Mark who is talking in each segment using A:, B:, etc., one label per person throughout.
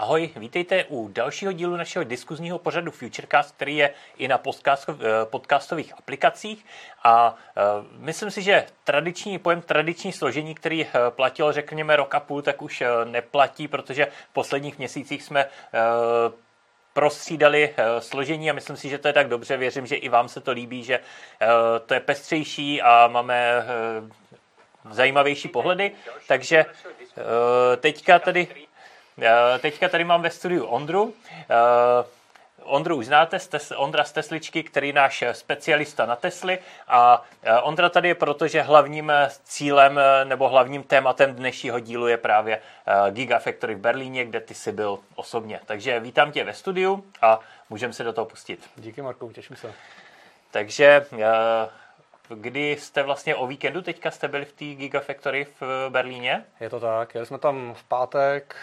A: Ahoj, vítejte u dalšího dílu našeho diskuzního pořadu Futurecast, který je i na eh, podcastových aplikacích. A eh, myslím si, že tradiční pojem, tradiční složení, který eh, platil, řekněme, rok a půl, tak už neplatí, protože v posledních měsících jsme prostřídali složení a myslím si, že to je tak dobře. Věřím, že i vám se to líbí, že to je pestřejší a máme zajímavější pohledy. Takže teďka tady teďka tady mám ve studiu Ondru. Eh, Ondru už znáte, Ondra z Tesličky, který je náš specialista na Tesly a eh, Ondra tady je proto, že hlavním cílem nebo hlavním tématem dnešního dílu je právě Gigafactory v Berlíně, kde ty jsi byl osobně. Takže vítám tě ve studiu a můžeme se do toho pustit.
B: Díky Marku, těším se.
A: Takže kdy jste vlastně o víkendu teďka jste byli v té Gigafactory v Berlíně?
B: Je to tak, jeli jsme tam v pátek,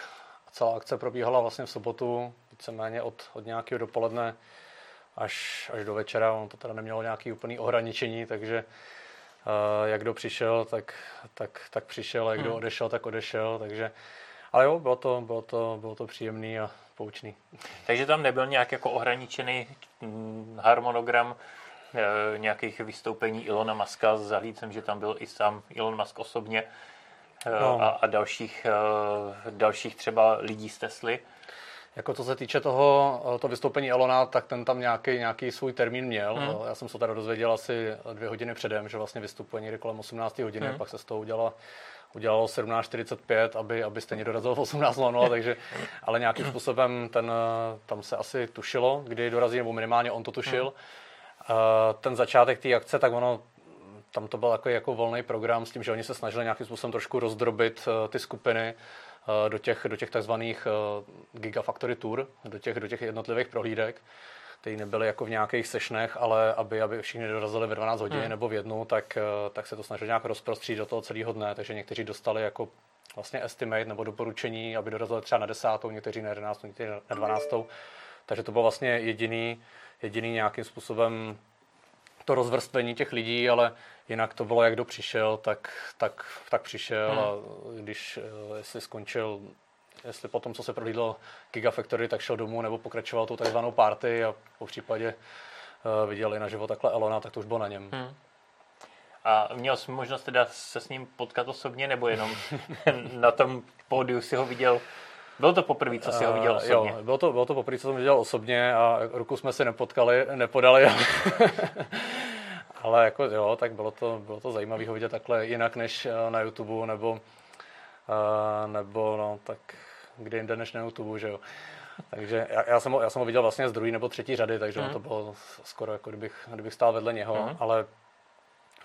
B: celá akce probíhala vlastně v sobotu, víceméně od, od nějakého dopoledne až, až do večera. On to teda nemělo nějaký úplný ohraničení, takže uh, jak kdo přišel, tak, tak, tak přišel, a jak kdo hmm. odešel, tak odešel, takže ale jo, bylo to, bylo to, bylo to příjemný a poučný.
A: Takže tam nebyl nějak jako ohraničený hm, harmonogram e, nějakých vystoupení Ilona Maska. Zahlídcem, že tam byl i sám Elon Musk osobně. No. a, a dalších, eh, dalších třeba lidí z Tesly.
B: Jako co se týče toho eh, to vystoupení Elona, tak ten tam nějaký, nějaký svůj termín měl. Hmm. Já jsem se tady dozvěděl asi dvě hodiny předem, že vlastně vystupuje někdy kolem 18 hodiny, hmm. pak se z toho udělala udělalo 17.45, aby, aby stejně dorazil v 18.00, takže, ale nějakým způsobem ten, tam se asi tušilo, kdy dorazí, nebo minimálně on to tušil. Hmm. Ten začátek té akce, tak ono tam to byl jako, jako volný program s tím, že oni se snažili nějakým způsobem trošku rozdrobit uh, ty skupiny uh, do těch, do těch takzvaných uh, Gigafactory Tour, do těch, do těch jednotlivých prohlídek, které nebyly jako v nějakých sešnech, ale aby, aby všichni dorazili ve 12 hodin hmm. nebo v jednu, tak, uh, tak se to snažili nějak rozprostřít do toho celého dne, takže někteří dostali jako vlastně estimate nebo doporučení, aby dorazili třeba na desátou, někteří na jedenáctou, někteří na dvanáctou. Takže to byl vlastně jediný, jediný nějakým způsobem to rozvrstvení těch lidí, ale jinak to bylo, jak kdo přišel, tak, tak, tak přišel hmm. a když eh, jestli skončil, jestli potom, co se prohlídlo Gigafactory, tak šel domů nebo pokračoval tu takzvanou party a po případě uh, viděl i naživo takhle Elona, tak to už bylo na něm. Hmm.
A: A měl jsi možnost teda se s ním potkat osobně, nebo jenom na tom pódiu si ho viděl? Bylo to poprvé, co jsi ho viděl osobně?
B: Uh, jo, bylo to, bylo to poprvé, co jsem viděl osobně a ruku jsme si nepotkali, nepodali. Ale jako jo, tak bylo to, bylo to zajímavé ho vidět takhle jinak než eh, na YouTube, nebo, uh, nebo no, tak kde jinde než na YouTube, že jo. Takže já, já, jsem ho, já jsem ho viděl vlastně z druhé nebo třetí řady, takže mm. to bylo skoro jako kdybych, kdybych stál vedle něho, mm. ale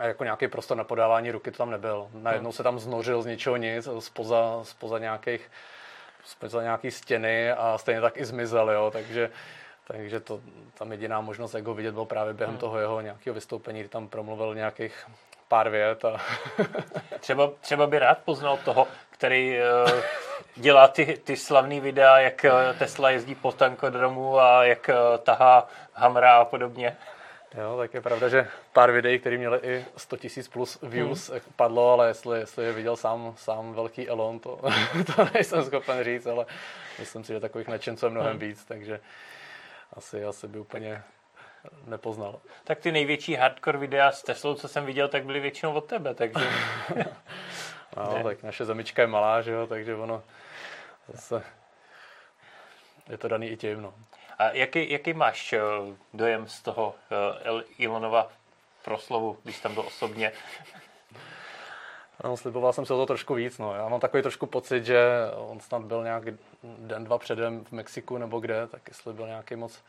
B: jako nějaký prostor na podávání ruky to tam nebyl. Najednou mm. se tam znořil z ničeho nic, spoza, spoza nějakých spoza nějaký stěny a stejně tak i zmizel, jo, takže takže to, tam jediná možnost, jak ho vidět, byl právě během hmm. toho jeho nějakého vystoupení, kdy tam promluvil nějakých pár vět. A...
A: třeba, třeba by rád poznal toho, který uh, dělá ty, ty slavné videa, jak uh, Tesla jezdí po tankodromu a jak uh, tahá hamra a podobně.
B: Jo, tak je pravda, že pár videí, které měly i 100 000 plus views, hmm. padlo, ale jestli, jestli je viděl sám, sám velký Elon, to, to nejsem schopen říct, ale myslím si, že takových nadšenců je mnohem hmm. víc, takže asi, asi by úplně nepoznal.
A: Tak ty největší hardcore videa s Teslou, co jsem viděl, tak byly většinou od tebe, takže...
B: no, ne. tak naše zemička je malá, že jo, takže ono zase je to daný i tím, no.
A: A jaký, jaký máš eh, dojem z toho uh, Ilonova proslovu, když tam byl osobně?
B: No, sliboval jsem se o to trošku víc. No. Já mám takový trošku pocit, že on snad byl nějak den, dva předem v Mexiku nebo kde, tak jestli byl nějaký moc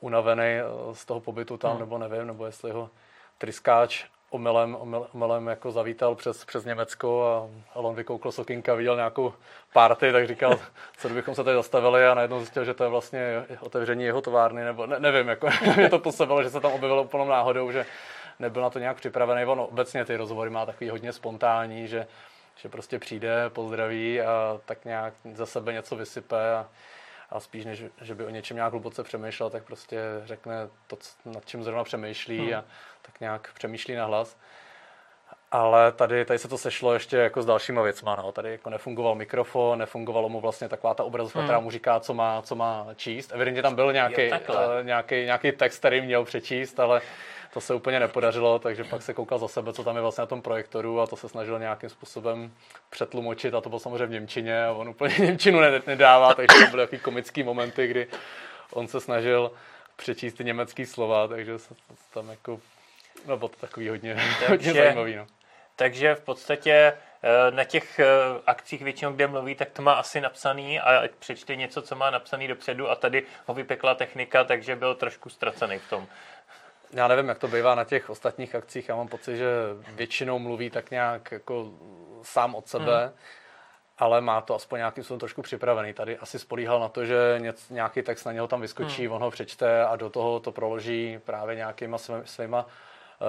B: unavený eh, z toho pobytu tam, hmm. nebo nevím, nebo jestli ho tryskáč omylem, omylem jako zavítal přes, přes Německo a, on vykoukl sokinka, viděl nějakou party, tak říkal, co kdybychom se tady zastavili a najednou zjistil, že to je vlastně otevření jeho továrny, nebo ne, nevím, jako mě to působilo, že se tam objevilo úplnou náhodou, že nebyl na to nějak připravený. On obecně ty rozhovory má takový hodně spontánní, že, že prostě přijde, pozdraví a tak nějak za sebe něco vysype a, a spíš než, že by o něčem nějak hluboce přemýšlel, tak prostě řekne to, nad čím zrovna přemýšlí hmm. a tak nějak přemýšlí na hlas. Ale tady, tady se to sešlo ještě jako s dalšíma věcma. No. Tady jako nefungoval mikrofon, nefungovalo mu vlastně taková ta obrazovka, hmm. která mu říká, co má, co má číst. Evidentně tam byl nějaký, uh, nějaký, nějaký text, který měl přečíst, ale to se úplně nepodařilo, takže pak se koukal za sebe, co tam je vlastně na tom projektoru a to se snažil nějakým způsobem přetlumočit a to bylo samozřejmě v Němčině a on úplně Němčinu nedává, takže to byly takový komický momenty, kdy on se snažil přečíst ty německé slova, takže se tam jako, no bylo to takový hodně, hodně zajímavý. No.
A: Takže v podstatě eh, na těch eh, akcích většinou, kde mluví, tak to má asi napsaný a přečte něco, co má napsaný dopředu a tady ho vypekla technika, takže byl trošku ztracený v tom.
B: Já nevím, jak to bývá na těch ostatních akcích. Já mám pocit, že většinou mluví tak nějak jako sám od sebe, hmm. ale má to aspoň nějakým způsobem trošku připravený. Tady asi spolíhal na to, že něc, nějaký text na něho tam vyskočí, hmm. on ho přečte a do toho to proloží právě nějakýma svýma, svýma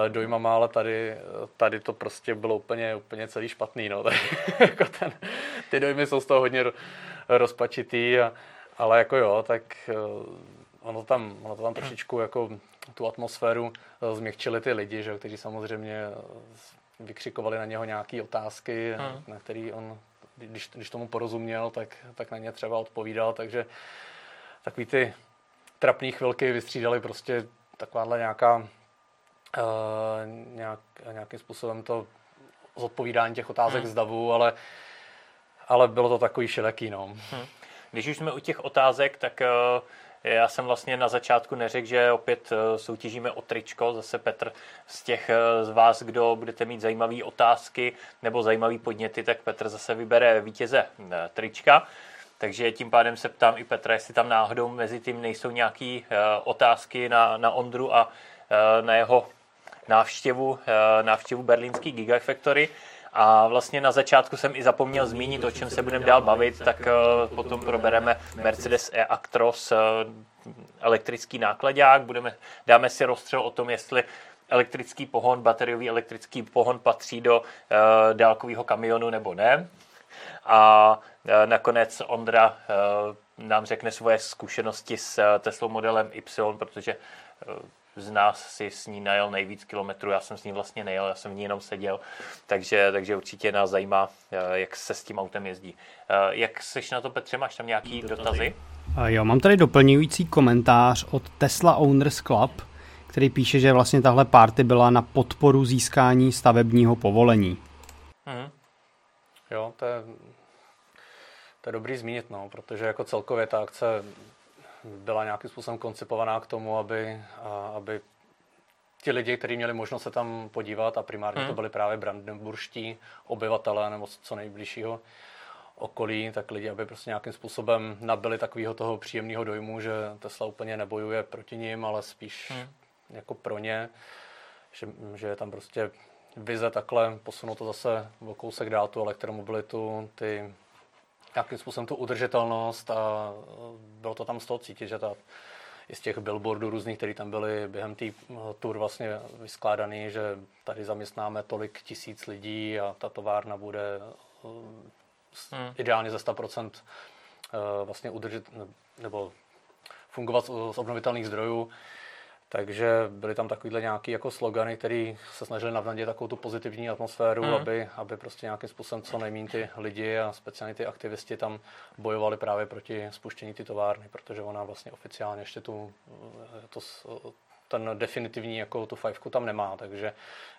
B: dojmama, ale tady, tady to prostě bylo úplně, úplně celý špatný. No. Tady, jako ten, ty dojmy jsou z toho hodně rozpačitý, a, ale jako jo, tak eh, ono tam, ono to tam trošičku jako tu atmosféru eh, změkčili ty lidi, že, kteří samozřejmě eh, vykřikovali na něho nějaké otázky, hmm. na které on, když, když tomu porozuměl, tak, tak na ně třeba odpovídal, takže takový ty trapné chvilky vystřídali prostě takováhle nějaká nějak, nějakým způsobem to zodpovídání těch otázek hmm. z davu, ale, ale bylo to takový šileký, no. Hmm.
A: Když už jsme u těch otázek, tak uh já jsem vlastně na začátku neřekl, že opět eh, soutěžíme o tričko. Zase Petr z těch eh, z vás, kdo budete mít zajímavé otázky nebo zajímavé podněty, tak Petr zase vybere vítěze eh, trička. Takže tím pádem se ptám i Petra, jestli tam náhodou mezi tím nejsou nějaké otázky na, na Ondru a na jeho návštěvu, návštěvu berlínský Gigafactory. A vlastně na začátku jsem i zapomněl zmínit, o čem se budeme dál bavit, tak uh, potom probereme Mercedes E-Actros, uh, elektrický nákladák, budeme, dáme si rozstřel o tom, jestli elektrický pohon, bateriový elektrický pohon patří do uh, dálkového kamionu nebo ne. A uh, nakonec Ondra uh, nám řekne svoje zkušenosti s Tesla modelem Y, protože uh, z nás si s ní najel nejvíc kilometrů, já jsem s ní vlastně nejel, já jsem v ní jenom seděl, takže, takže určitě nás zajímá, eh, jak se s tím autem jezdí. Eh, jak seš na to, Petře, máš tam nějaký dotazy? dotazy?
C: Jo, mám tady doplňující komentář od Tesla Owners Club, který píše, že vlastně tahle party byla na podporu získání stavebního povolení.
B: Hmm. Jo, to je, to je dobrý zmínit, no, protože jako celkově ta akce byla nějakým způsobem koncipovaná k tomu, aby, aby ti lidi, kteří měli možnost se tam podívat a primárně hmm. to byli právě brandenburští obyvatelé nebo co nejbližšího okolí, tak lidi, aby prostě nějakým způsobem nabili takového toho příjemného dojmu, že Tesla úplně nebojuje proti ním, ale spíš hmm. jako pro ně, že, že je tam prostě vize takhle posunout to zase o kousek dál tu elektromobilitu, ty nějakým způsobem tu udržitelnost a bylo to tam z toho cítit, že ta, i z těch billboardů různých, které tam byly během té tour vlastně vyskládaný, že tady zaměstnáme tolik tisíc lidí a ta továrna bude hmm. ideálně ze 100% eh, vlastně udržet, nebo fungovat z obnovitelných zdrojů. Takže byly tam takovýhle nějaký jako slogany, které se snažili navnadit takovou tu pozitivní atmosféru, mm. aby, aby prostě nějakým způsobem co nejméně ty lidi a speciálně ty aktivisti tam bojovali právě proti spuštění ty továrny, protože ona vlastně oficiálně ještě tu, to, ten definitivní jako tu fajfku tam nemá, takže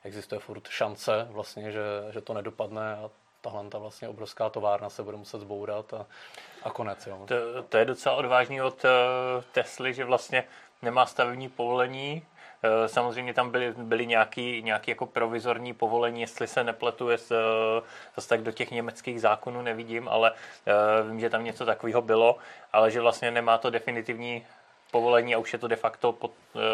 B: existuje furt šance vlastně, že, že to nedopadne a tahle ta vlastně obrovská továrna se bude muset zbourat a, a konec. Jo.
A: To, to je docela odvážný od uh, Tesly, že vlastně nemá stavební povolení. Eh, samozřejmě tam byly, byly nějaký, nějaký jako provizorní povolení, jestli se nepletu, jest, eh, zase tak do těch německých zákonů nevidím, ale eh, vím, že tam něco takového bylo, ale že vlastně nemá to definitivní povolení a už je to de facto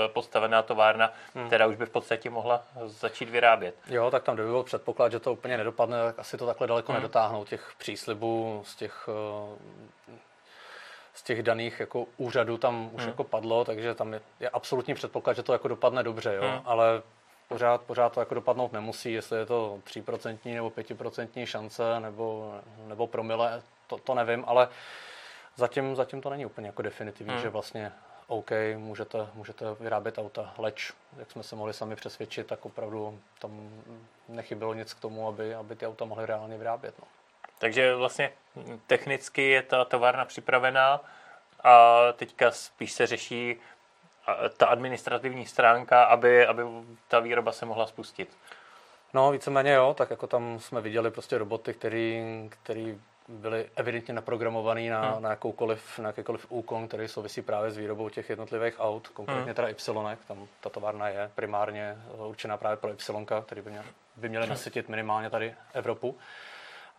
A: postavená továrna, hmm. která už by v podstatě mohla začít vyrábět.
B: Jo, tak tam kdyby byl předpoklad, že to úplně nedopadne, tak asi to takhle daleko hmm. nedotáhnou těch příslibů z těch z těch daných jako úřadů tam už hmm. jako padlo, takže tam je, je absolutní předpoklad, že to jako dopadne dobře, jo? Hmm. ale pořád, pořád to jako dopadnout nemusí, jestli je to 3% nebo 5% šance nebo, nebo promile, to, to nevím, ale zatím, zatím to není úplně jako definitivní, hmm. že vlastně OK, můžete, můžete vyrábět auta, leč, jak jsme se mohli sami přesvědčit, tak opravdu tam nechybělo nic k tomu, aby, aby ty auta mohly reálně vyrábět. No.
A: Takže vlastně technicky je ta továrna připravená a teďka spíš se řeší ta administrativní stránka, aby, aby ta výroba se mohla spustit.
B: No, víceméně jo, tak jako tam jsme viděli prostě roboty, který, který byly evidentně naprogramovaný na, hmm. na, jakoukoliv, na jakýkoliv úkon, který souvisí právě s výrobou těch jednotlivých aut, konkrétně hmm. teda Y, tam ta továrna je primárně určená právě pro Y, který by, měl, by měly nasytit minimálně tady Evropu.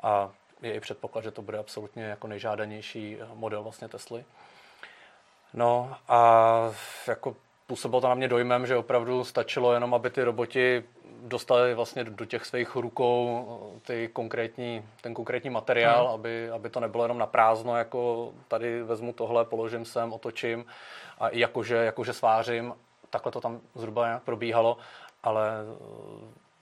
B: A je i předpoklad, že to bude absolutně jako nejžádanější model vlastně Tesly. No a jako působilo to na mě dojmem, že opravdu stačilo jenom, aby ty roboti dostali vlastně do těch svých rukou ty konkrétní, ten konkrétní materiál, hmm. aby, aby to nebylo jenom na prázdno, jako tady vezmu tohle, položím sem, otočím a jakože, jakože svářím. Takhle to tam zhruba nějak probíhalo, ale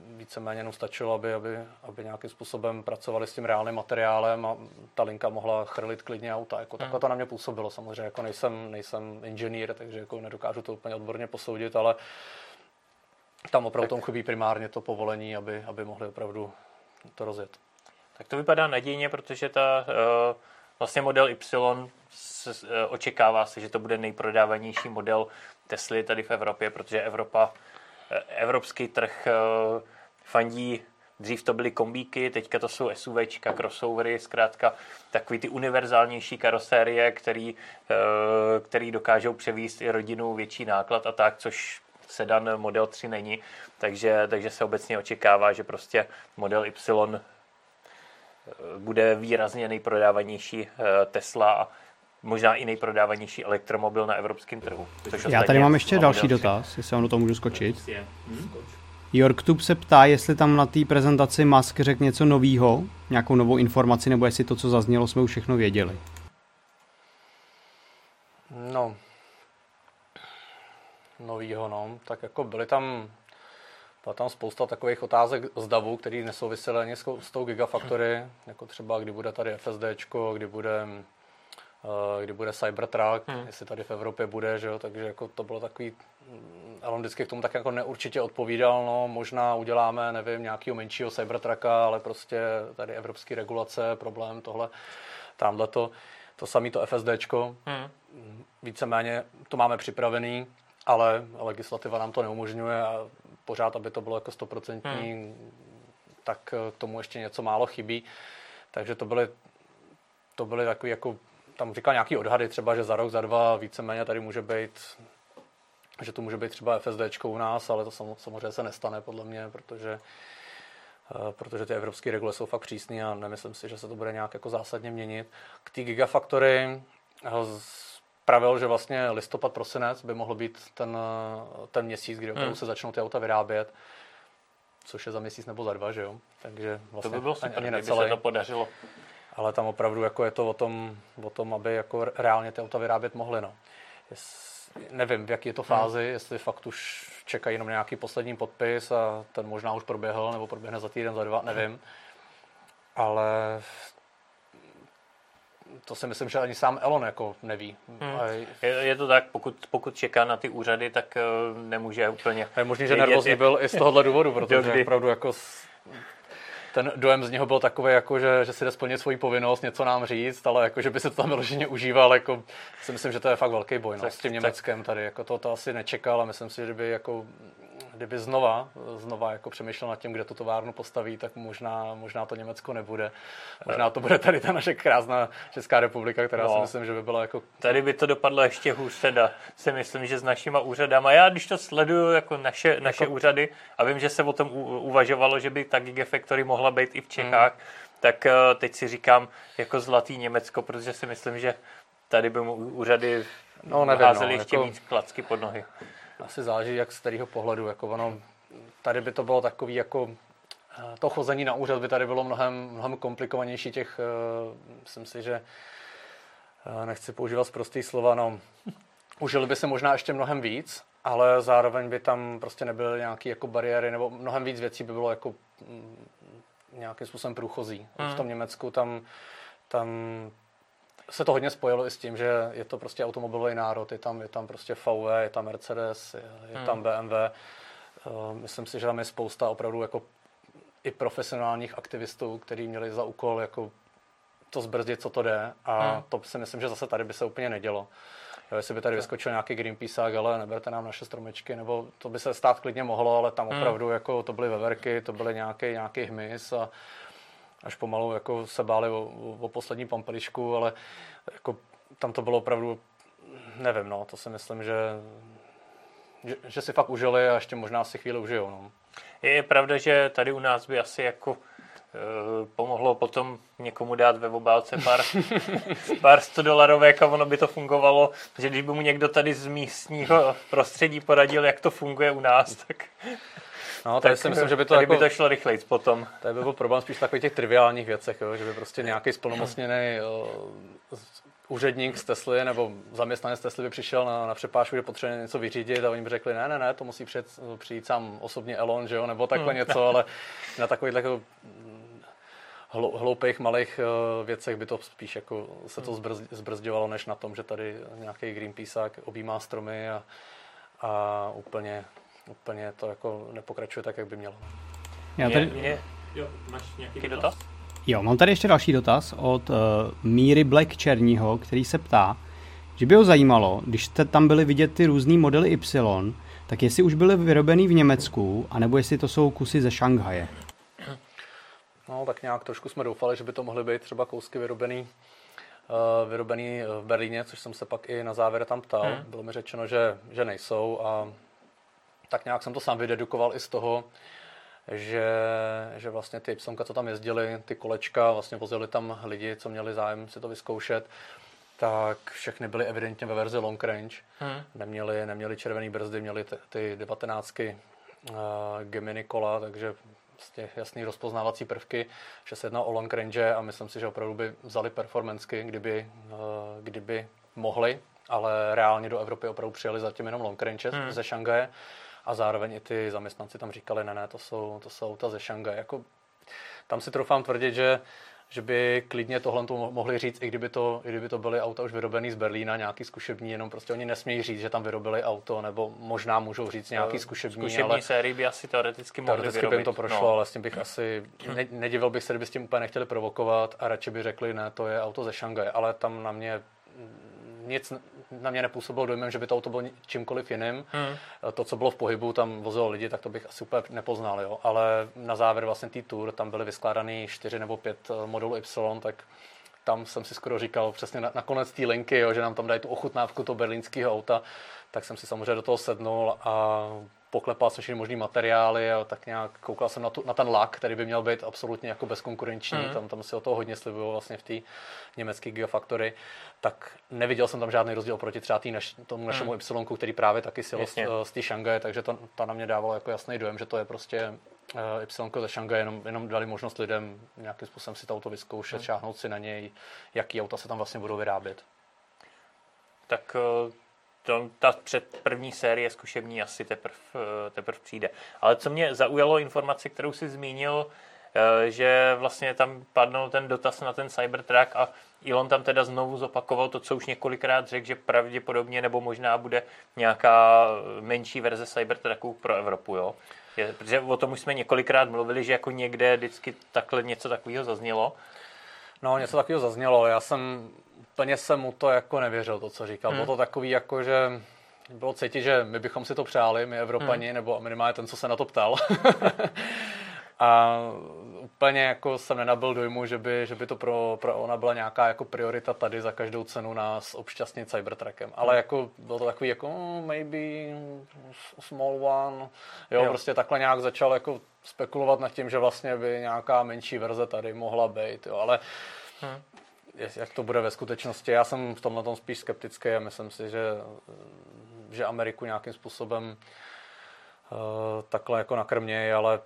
B: víceméně jenom stačilo, aby, aby, aby nějakým způsobem pracovali s tím reálným materiálem a ta linka mohla chrlit klidně auta. Jako, hmm. Takhle to na mě působilo samozřejmě, jako nejsem, nejsem inženýr, takže jako nedokážu to úplně odborně posoudit, ale tam opravdu tomu chybí primárně to povolení, aby, aby mohli opravdu to rozjet.
A: Tak to vypadá nadějně, protože ta uh, vlastně model Y se, uh, očekává se, že to bude nejprodávanější model Tesly tady v Evropě, protože Evropa, evropský trh uh, fandí Dřív to byly kombíky, teďka to jsou SUVčka, crossovery, zkrátka takový ty univerzálnější karosérie, který, který dokážou převíst i rodinu větší náklad a tak, což sedan Model 3 není, takže, takže se obecně očekává, že prostě Model Y eh, bude výrazně nejprodávanější eh, Tesla a možná i nejprodávanější elektromobil na evropském trhu.
C: Já tady mám ještě další dotaz, jestli vám do toho můžu skočit. Hmm? Yorktube se ptá, jestli tam na té prezentaci Musk řekl něco novýho, nějakou novou informaci, nebo jestli to, co zaznělo, jsme už všechno věděli.
B: No, novýho, no. Tak jako byly tam, byla tam spousta takových otázek z DAVu, které nesouvisely ani s tou Gigafactory, jako třeba kdy bude tady FSD, kdy bude kdy bude Cybertruck, hmm. jestli tady v Evropě bude, že jo, takže jako to bylo takový, mm, Elon vždycky k tomu tak jako neurčitě odpovídal, no možná uděláme, nevím, nějakého menšího Cybertrucka, ale prostě tady evropské regulace, problém, tohle, tamhle to, to samé to FSDčko, hmm. víceméně to máme připravený, ale legislativa nám to neumožňuje a pořád, aby to bylo jako stoprocentní, hmm. tak k tomu ještě něco málo chybí. Takže to byly, to byly takový jako, tam říkal nějaký odhady třeba, že za rok, za dva víceméně tady může být že to může být třeba FSD u nás, ale to samozřejmě se nestane podle mě, protože eh, protože ty evropské regule jsou fakt přísné a nemyslím si, že se to bude nějak jako zásadně měnit. K té Gigafactory eh, pravil, že vlastně listopad, prosinec by mohl být ten, ten měsíc, kdy hmm. se začnou ty auta vyrábět, což je za měsíc nebo za dva, že jo? Takže
A: vlastně to by bylo super, ani necelé. se to podařilo.
B: Ale tam opravdu jako je to o tom, o tom, aby jako reálně ty auta vyrábět mohly. No. Jest, nevím, v jaký je to hmm. fázi, hmm. jestli fakt už čekají jenom nějaký poslední podpis a ten možná už proběhl, nebo proběhne za týden, za dva, nevím. Ale to si myslím, že ani sám Elon jako neví. Hmm.
A: Je, je to tak, pokud, pokud čeká na ty úřady, tak uh, nemůže úplně...
B: Je možný, že nervózní byl i z tohohle důvodu, protože opravdu jako ten dojem z něho byl takový, jako že, že si jde splnit svoji povinnost, něco nám říct, ale jako, že by se to tam vyloženě užíval, jako, si myslím, že to je fakt velký boj no, tak, s tím Německem tady. Jako to, to asi nečekal a myslím si, že by jako kdyby znova, znova jako přemýšlel nad tím, kde tu továrnu postaví, tak možná, možná to Německo nebude. Možná to bude tady ta naše krásná Česká republika, která no, si myslím, že by byla jako...
A: Tady by to dopadlo ještě hůř teda, si myslím, že s našima úřadama. Já když to sleduju jako naše, naše jako... úřady a vím, že se o tom uvažovalo, že by ta Gigafactory mohla být i v Čechách, hmm. tak eh, teď si říkám jako zlatý Německo, protože si myslím, že tady by mu úřady no, nevím, házeli no, ještě jako... víc klacky pod nohy
B: asi záleží, jak z kterého pohledu. Jako ono, tady by to bylo takový jako eh, to chození na úřad by tady bylo mnohem, mnohem komplikovanější těch, uh, myslím si, že uh, nechci používat prostý slova, no, užili by se možná ještě mnohem víc, ale zároveň by tam prostě nebyly nějaké jako bariéry, nebo mnohem víc věcí by bylo jako mm, nějakým způsobem průchozí. Hmm. V tom Německu tam, tam se to hodně spojilo i s tím, že je to prostě automobilový národ, je tam, je tam prostě VW, je tam Mercedes, je, je hmm. tam BMW. Uh, myslím si, že tam je spousta opravdu jako i profesionálních aktivistů, kteří měli za úkol jako to zbrzdit, co to jde. A hmm. to si myslím, že zase tady by se úplně nedělo. Jo, jestli by tady vyskočil nějaký Greenpeace, ale neberte nám naše stromečky, nebo to by se stát klidně mohlo, ale tam hmm. opravdu hmm. jako to byly veverky, to byly nějaký, nějaký hmyz a až pomalu jako se báli o, o poslední pampelišku, ale jako tam to bylo opravdu, nevím, no, to si myslím, že, že, že si fakt užili a ještě možná si chvíli užijou. No.
A: Je pravda, že tady u nás by asi jako Eh, pomohlo potom někomu dát ve obálce pár, pár 100 dolarovek a ono by to fungovalo, že když by mu někdo tady z místního prostředí poradil, jak to funguje u nás, tak...
B: No, tady tak si myslím, že by to,
A: jako, by to šlo rychleji potom.
B: Tady by byl problém spíš v takových těch triviálních věcech, jo, že by prostě nějaký splnomocněný úředník z Tesly nebo zaměstnanec Tesly by přišel na, na přepážku, že potřebuje něco vyřídit a oni by řekli, ne, ne, ne, to musí přijít, přijít sám osobně Elon, že jo, nebo takhle hmm. něco, ale na takových jako hloupých malých věcech by to spíš jako se to zbrz, zbrzďovalo, než na tom, že tady nějaký Greenpeaceák objímá stromy a, a úplně, úplně to jako nepokračuje tak, jak by mělo.
A: Já tady... Mě, mě, jo, máš nějaký dotaz?
C: Jo, mám tady ještě další dotaz od uh, Míry Black Černího, který se ptá, že by ho zajímalo, když jste tam byli vidět ty různý modely Y, tak jestli už byly vyrobený v Německu, anebo jestli to jsou kusy ze Šanghaje.
B: No, tak nějak trošku jsme doufali, že by to mohly být třeba kousky vyrobený, uh, vyrobený v Berlíně, což jsem se pak i na závěr tam ptal. Hmm. Bylo mi řečeno, že, že nejsou a tak nějak jsem to sám vydedukoval i z toho, že, že vlastně ty Y, co tam jezdili, ty kolečka, vlastně vozili tam lidi, co měli zájem si to vyzkoušet, tak všechny byly evidentně ve verzi long range. Hmm. Neměli, neměli červený brzdy, měli ty, ty 19 uh, Gemini kola, takže z těch jasných rozpoznávací prvky, že se jedná o long range a myslím si, že opravdu by vzali performanceky, kdyby, uh, kdyby mohli, ale reálně do Evropy opravdu přijeli zatím jenom long range hmm. ze Šangaje a zároveň i ty zaměstnanci tam říkali, ne, ne, to jsou, to jsou auta ze Šangaje. Jako, tam si troufám tvrdit, že že by klidně tohle to mohli říct, i kdyby to, i kdyby to byly auta už vyrobené z Berlína, nějaký zkušební, jenom prostě oni nesmějí říct, že tam vyrobili auto, nebo možná můžou říct nějaký eh, zkušební,
A: zkušební ale sérii by asi teoreticky mohli
B: teoreticky
A: vyrobit.
B: by to prošlo, no. ale s tím bych asi, ne, nedivil bych se, kdyby s tím úplně nechtěli provokovat a radši by řekli, ne, to je auto ze Šangaje, ale tam na mě nic na mě nepůsobilo dojmem, že by to auto bylo čímkoliv jiným. Hmm. To, co bylo v pohybu, tam vozilo lidi, tak to bych asi úplně nepoznal. Jo. Ale na závěr vlastně té tour, tam byly vyskládaný čtyři nebo pět eh, modelů Y, tak tam jsem si skoro říkal přesně na, na konec té linky, jo, že nám tam dají tu ochutnávku toho berlínského auta, tak jsem si samozřejmě do toho sednul a poklepal jsem všechny možný materiály a tak nějak koukal jsem na, tu, na ten lak, který by měl být absolutně jako bezkonkurenční, mm. tam, tam si o toho hodně slibují vlastně v té německé Gigafactory, tak neviděl jsem tam žádný rozdíl proti třeba tý naš, tomu hmm. našemu mm. Y, který právě taky si z, z té Šangaje, takže to, to na mě dávalo jako jasný dojem, že to je prostě Y ze Šangaje, jenom, jenom dali možnost lidem nějakým způsobem si to auto vyzkoušet, mm. šáhnout si na něj, jaký auta se tam vlastně budou vyrábět.
A: Tak uh to, ta před první série zkušební asi teprve teprv přijde. Ale co mě zaujalo informaci, kterou si zmínil, eh, že vlastně tam padnul ten dotaz na ten Cybertruck a Elon tam teda znovu zopakoval to, co už několikrát řekl, že pravděpodobně nebo možná bude nějaká menší verze Cybertrucku pro Evropu, jo? Je, protože o tom už jsme několikrát mluvili, že jako někde vždycky takhle něco takového zaznělo.
B: No, něco takového zaznělo. Já jsem úplně jsem mu to jako nevěřil, to, co říkal. Hmm. Bylo to takový jako, že bylo cítit, že my bychom si to přáli, my Evropani, hmm. nebo minimálně ten, co se na to ptal. a úplně jako jsem nenabil dojmu, že by, že by to pro, pro ona byla nějaká jako priorita tady za každou cenu nás obšťastnit Cybertruckem. Ale hmm. jako bylo to takový jako oh, maybe small one. Jo, jo, prostě takhle nějak začal jako spekulovat nad tím, že vlastně by nějaká menší verze tady mohla být. Jo, ale hmm jak to bude ve skutečnosti. Já jsem v tomhle tom spíš skeptický a myslím si, že, že Ameriku nějakým způsobem uh, takhle jako nakrmějí, ale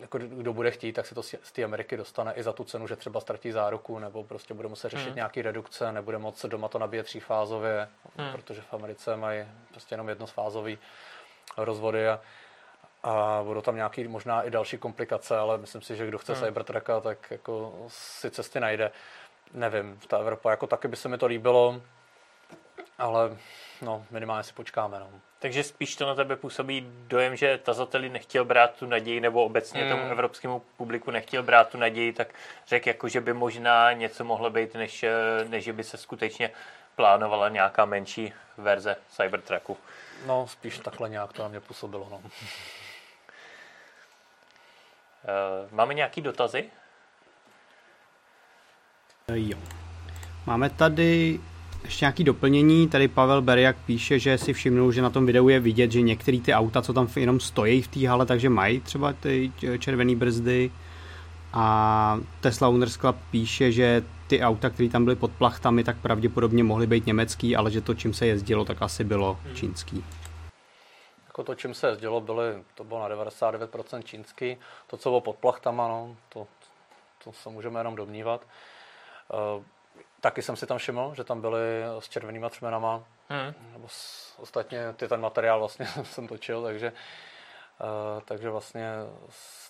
B: jako kdo bude chtít, tak se to z té Ameriky dostane i za tu cenu, že třeba ztratí záruku, nebo prostě bude muset řešit hmm. nějaký redukce, nebude moc doma to nabíjet třífázově, hmm. protože v Americe mají prostě jenom jednofázový rozvody a, a budou tam nějaký možná i další komplikace, ale myslím si, že kdo chce hmm. Cybertrucka, tak jako si cesty najde. Nevím, ta Evropa, jako taky by se mi to líbilo, ale no, minimálně si počkáme. No.
A: Takže spíš to na tebe působí dojem, že tazateli nechtěl brát tu naději, nebo obecně mm. tomu evropskému publiku nechtěl brát tu naději, tak řekl, jako, že by možná něco mohlo být, než, než by se skutečně plánovala nějaká menší verze Cybertrucku.
B: No, spíš takhle nějak to na mě působilo. No.
A: Eh, máme nějaký dotazy?
C: Jo. Máme tady ještě nějaké doplnění. Tady Pavel Berjak píše, že si všimnul, že na tom videu je vidět, že některé ty auta, co tam jenom stojí v té hale, takže mají třeba ty červené brzdy. A Tesla Owners Club píše, že ty auta, které tam byly pod plachtami, tak pravděpodobně mohly být německý, ale že to, čím se jezdilo, tak asi bylo hmm. čínský.
B: Jako to, čím se jezdilo, byly, to bylo na 99% čínský. To, co bylo pod plachtama, no, to, to se můžeme jenom domnívat. Uh, taky jsem si tam všiml, že tam byly s červenýma třmenama. Hmm. Nebo s, ostatně ty ten materiál vlastně jsem točil, takže Uh, takže vlastně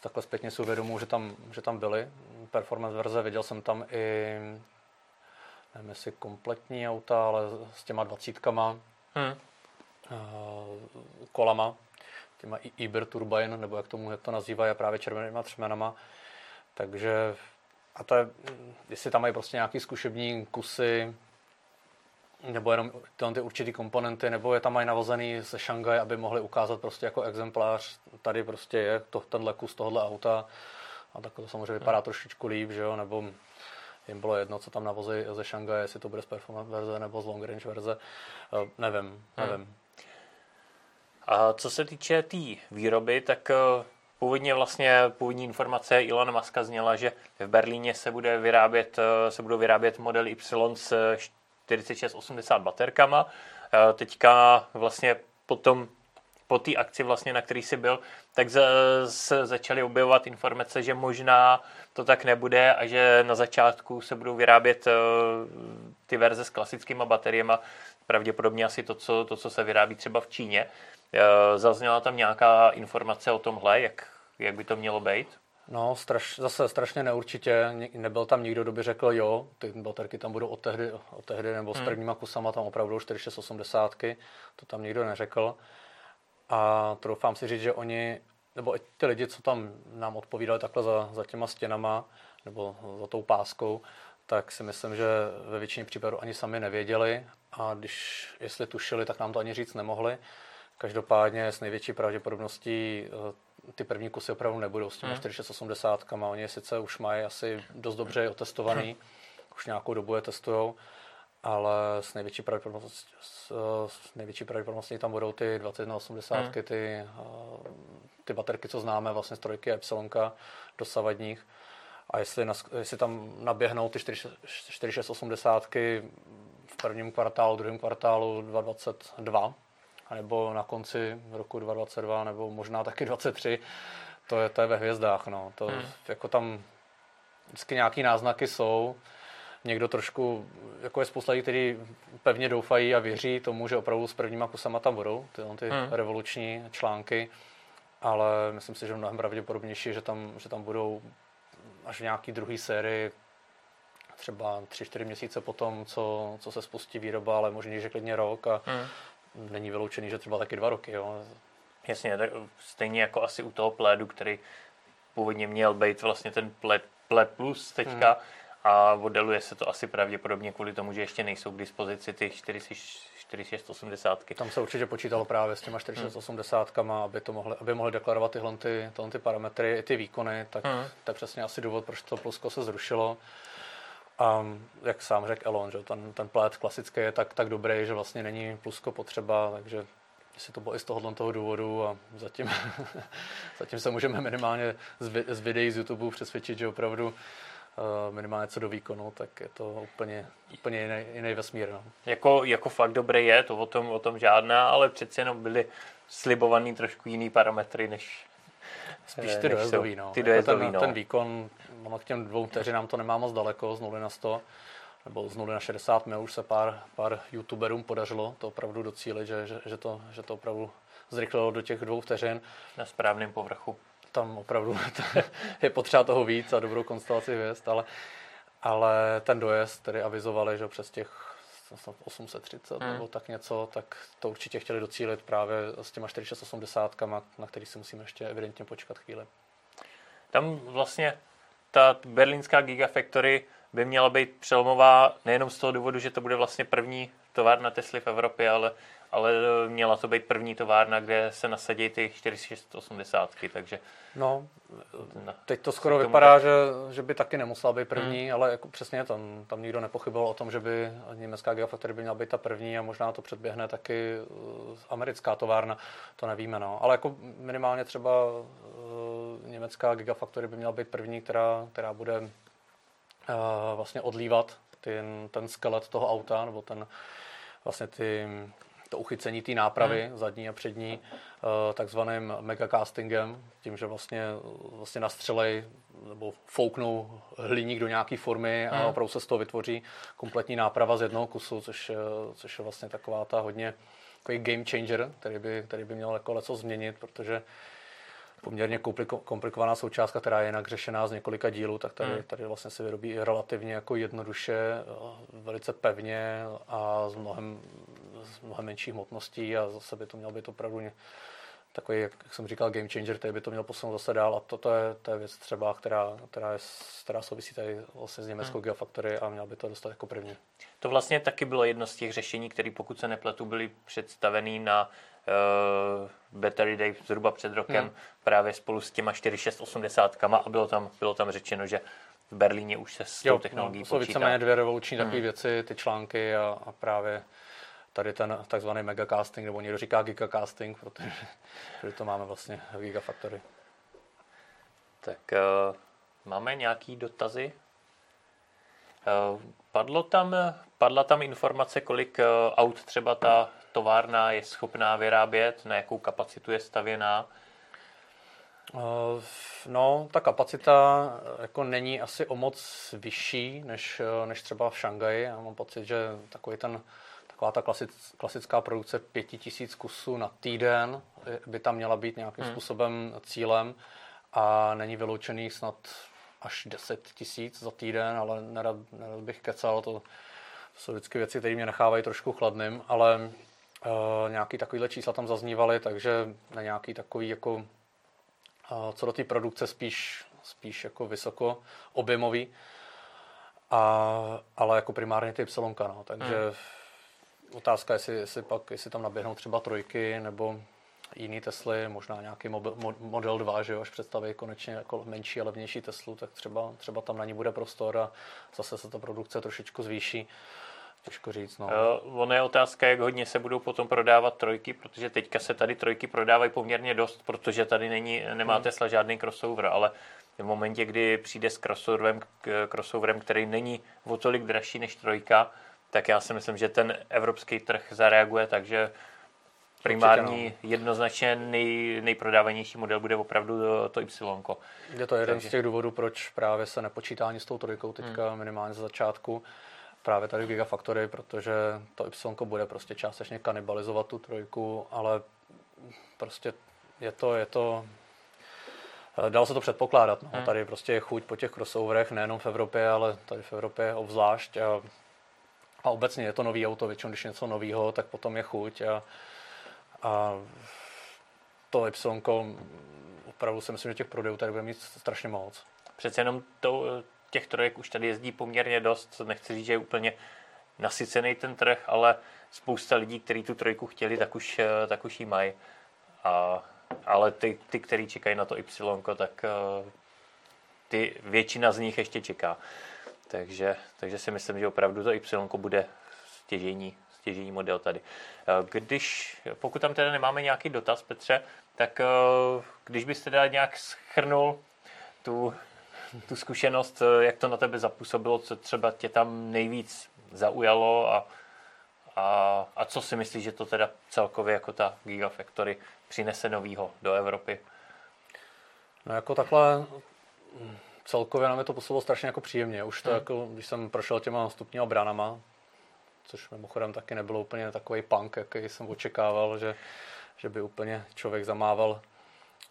B: takhle zpětně si uvědomuji, že tam, že tam byly performance verze. Viděl jsem tam i nevím jestli kompletní auta, ale s těma dvacítkama, hmm. uh, kolama, těma Iber Turbine, nebo jak tomu jak to nazývají, právě červenýma třmenama. Takže a to je, jestli tam mají prostě nějaký zkušební kusy, nebo jenom tyhle ty určitý komponenty, nebo je tam mají navozený ze Šangaj, aby mohli ukázat prostě jako exemplář, tady prostě je to, tenhle kus tohohle auta a tak to samozřejmě vypadá trošičku líp, že jo, nebo jim bylo jedno, co tam navozí ze Šangaje, jestli to bude z performance verze nebo z long range verze, nevím, nevím. Hmm.
A: A co se týče té tý výroby, tak uh, původně vlastně původní informace Elon Muska zněla, že v Berlíně se bude vyrábět, uh, se budou vyrábět model Y s 4680 baterkama. Uh, teďka vlastně potom po té akci, vlastně, na který jsi byl, tak se začaly objevovat informace, že možná to tak nebude a že na začátku se budou vyrábět eh, ty verze s klasickými bateriemi, pravděpodobně asi to co, to, co se vyrábí třeba v Číně. Eh, zazněla tam nějaká informace o tomhle, jak, jak by to mělo být?
B: No, straš, zase strašně neurčitě. Nebyl tam nikdo, kdo by řekl, jo, ty baterky tam budou od tehdy, od tehdy nebo s hmm. prvníma kusama tam opravdu 4680. To tam nikdo neřekl. A troufám si říct, že oni, nebo i ty lidi, co tam nám odpovídali takhle za, za těma stěnama, nebo za tou páskou, tak si myslím, že ve většině případů ani sami nevěděli a když, jestli tušili, tak nám to ani říct nemohli. Každopádně s největší pravděpodobností eh, ty první kusy opravdu nebudou s těmi hmm. 4680. Oni sice už mají asi dost dobře otestovaný, už nějakou dobu je testujou, ale s největší pravděpodobností, s, s největší pravděpodobností tam budou ty 2180, hmm. ty, eh, ty baterky, co známe, vlastně z trojky Epsilon dosavadních. A jestli, na, jestli tam naběhnou ty 4680 v prvním kvartálu, druhém kvartálu 2022, nebo na konci roku 2022, nebo možná taky 2023, to je, to je ve hvězdách. No. To, hmm. jako tam vždycky nějaký náznaky jsou někdo trošku, jako je spousta lidí, kteří pevně doufají a věří tomu, že opravdu s prvníma kusama tam budou ty, ty hmm. revoluční články, ale myslím si, že mnohem pravděpodobnější, že tam, že tam budou až v nějaký druhý sérii třeba 3-4 měsíce potom, co, co se spustí výroba, ale možná, že klidně rok a hmm. Není vyloučený, že třeba taky dva roky. Jo.
A: Jasně, tak stejně jako asi u toho plédu, který původně měl být vlastně ten pled, pled plus teďka, hmm a modeluje se to asi pravděpodobně kvůli tomu, že ještě nejsou k dispozici ty 4680.
B: Tam se určitě počítalo právě s těma 4680, hmm. aby, to mohli, aby mohli deklarovat tyhle, ty, tyhle ty parametry, i ty výkony, tak hmm. to je přesně asi důvod, proč to plusko se zrušilo. A jak sám řekl Elon, že ten, ten plét klasický je tak, tak dobrý, že vlastně není plusko potřeba, takže si to bylo i z tohohle toho důvodu a zatím, zatím se můžeme minimálně z, z videí z YouTube přesvědčit, že opravdu Eh, minimálně co do výkonu, tak je to úplně, úplně jiný, jiný vesmír. No.
A: Jako, jako fakt dobré je, to o tom, o tom žádná, ale přeci jenom byly slibovaný trošku jiný parametry, než
B: Spíš ty dojezdový, no. Ty jako ten, no. ten výkon, ono k těm dvou vteřinám to nemá moc daleko, z 0 na 100, nebo z 0 na 60 mil už se pár, pár youtuberům podařilo to opravdu docílit, že, že, že, to, že to opravdu zrychlilo do těch dvou vteřin.
A: Na správném povrchu
B: tam opravdu je potřeba toho víc a dobrou konstelaci hvězd, ale ale ten dojezd, který avizovali, že přes těch 830 hmm. nebo tak něco, tak to určitě chtěli docílit právě s těma 4680, na který si musíme ještě evidentně počkat chvíli.
A: Tam vlastně ta berlínská Gigafactory by měla být přelomová nejenom z toho důvodu, že to bude vlastně první továrna Tesly v Evropě, ale ale e, měla to být první továrna, kde se nasadí ty 4680, takže...
B: No, teď to skoro vypadá, tak... že, že by taky nemusela být první, hmm. ale jako přesně tam, tam nikdo nepochyboval o tom, že by německá Gigafactory by měla být ta první a možná to předběhne taky e, americká továrna, to nevíme, no. Ale jako minimálně třeba německá Gigafactory by měla být první, která, která bude uh, vlastně odlívat ten, ten skelet toho auta, nebo ten vlastně ty to uchycení té nápravy hmm. zadní a přední eh, takzvaným megacastingem, tím, že vlastně, vlastně nastřelej nebo fouknou hliník do nějaké formy a hmm. opravdu se z toho vytvoří kompletní náprava z jednoho kusu, což, což je vlastně taková ta hodně takový game changer, který by, který by měl jako leco změnit, protože poměrně komplikovaná součástka, která je jinak řešená z několika dílů, tak tady, hmm. tady vlastně se vyrobí relativně jako jednoduše, eh, velice pevně a s mnohem, s mnohem menší hmotností a zase by to mělo být opravdu takový, jak jsem říkal, game changer, který by to měl posunout zase dál a toto je, to je věc třeba, která, která, je, která souvisí tady vlastně s německou hmm. Gigafactory a měl by to dostat jako první.
A: To vlastně taky bylo jedno z těch řešení, které pokud se nepletu, byly představený na uh, Battery Day zhruba před rokem hmm. právě spolu s těma 4680 a bylo tam, bylo tam řečeno, že v Berlíně už se s tou no, technologií no, to
B: jsou víceméně dvě revoluční hmm. takové věci, ty články a, a právě tady ten takzvaný megacasting, nebo někdo říká gigacasting, protože, protože to máme vlastně v Gigafactory.
A: Tak uh, máme nějaký dotazy? Uh, padlo tam, padla tam informace, kolik uh, aut třeba ta továrna je schopná vyrábět, na jakou kapacitu je stavěná?
B: No, ta kapacita jako není asi o moc vyšší než, než třeba v Šangaji. Já mám pocit, že takový ten taková ta klasic, klasická produkce pěti tisíc kusů na týden by tam měla být nějakým hmm. způsobem cílem a není vyloučený snad až 10 tisíc za týden, ale nerad, nerad bych kecal, to, to jsou vždycky věci, které mě nechávají trošku chladným, ale uh, nějaký takovýhle čísla tam zaznívaly, takže na nějaký takový jako uh, co do té produkce spíš, spíš jako vysoko objemový, a, ale jako primárně ty Y, no, takže hmm Otázka, jestli, jestli pak, jestli tam naběhnou třeba trojky nebo jiný Tesly, možná nějaký mobil, Model 2, že jo, až představí konečně jako menší a levnější Teslu, tak třeba, třeba tam na ní bude prostor a zase se ta produkce trošičku zvýší. Těžko říct. No.
A: Uh, ono je otázka, jak hodně se budou potom prodávat trojky, protože teďka se tady trojky prodávají poměrně dost, protože tady není, nemá hmm. Tesla žádný crossover, ale v momentě, kdy přijde s crossoverem, crossoverem který není o tolik dražší než trojka, tak já si myslím, že ten evropský trh zareaguje takže primární, no. jednoznačně nej, nejprodávanější model bude opravdu to Y.
B: Je to jeden takže... z těch důvodů, proč právě se nepočítá ani s tou trojkou teďka hmm. minimálně za začátku. Právě tady v Gigafactory, protože to Y bude prostě částečně kanibalizovat tu trojku, ale prostě je to, je to Dalo se to předpokládat. No. Hmm. Tady prostě je chuť po těch crossoverech, nejenom v Evropě, ale tady v Evropě obzvlášť. A a obecně je to nový auto, většinou když je něco nového, tak potom je chuť a, a to Y opravdu si myslím, že těch prodejů tady bude mít strašně moc.
A: Přece jenom to, těch trojek už tady jezdí poměrně dost, nechci říct, že je úplně nasycený ten trh, ale spousta lidí, kteří tu trojku chtěli, tak už, tak už ji mají. A, ale ty, ty, kteří čekají na to Y, tak eh, ty, většina z nich ještě čeká. Takže, takže si myslím, že opravdu to Y bude stěžení, stěžení model tady. Eh, když, pokud tam teda nemáme nějaký dotaz, Petře, tak eh, když byste teda nějak schrnul tu, tu zkušenost, eh, jak to na tebe zapůsobilo, co třeba tě tam nejvíc zaujalo a, a, a co si myslíš, že to teda celkově jako ta Gigafactory přinese novýho do Evropy?
B: No jako takhle celkově nám je to působilo strašně jako příjemně. Už to hmm. jako, když jsem prošel těma stupněma bránama, což mimochodem taky nebylo úplně takový punk, jaký jsem očekával, že, že by úplně člověk zamával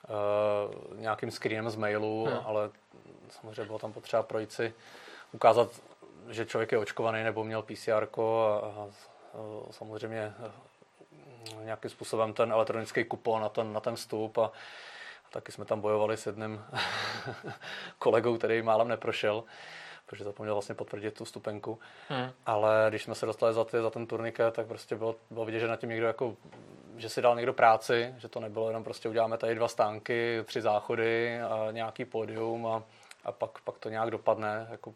B: uh, nějakým screenem z mailu, hmm. ale samozřejmě bylo tam potřeba projít si, ukázat, že člověk je očkovaný nebo měl PCR a, a samozřejmě nějakým způsobem ten elektronický kupon na ten, na ten vstup a, a taky jsme tam bojovali s jedním kolegou, který málem neprošel protože zapomněl vlastně potvrdit tu stupenku. Hmm. Ale když jsme se dostali za, ty, za ten turniket, tak prostě bylo, bylo vidět, že na tím někdo jako, že si dal někdo práci, že to nebylo jenom prostě uděláme tady dva stánky, tři záchody a nějaký pódium a, a pak, pak to nějak dopadne. Jako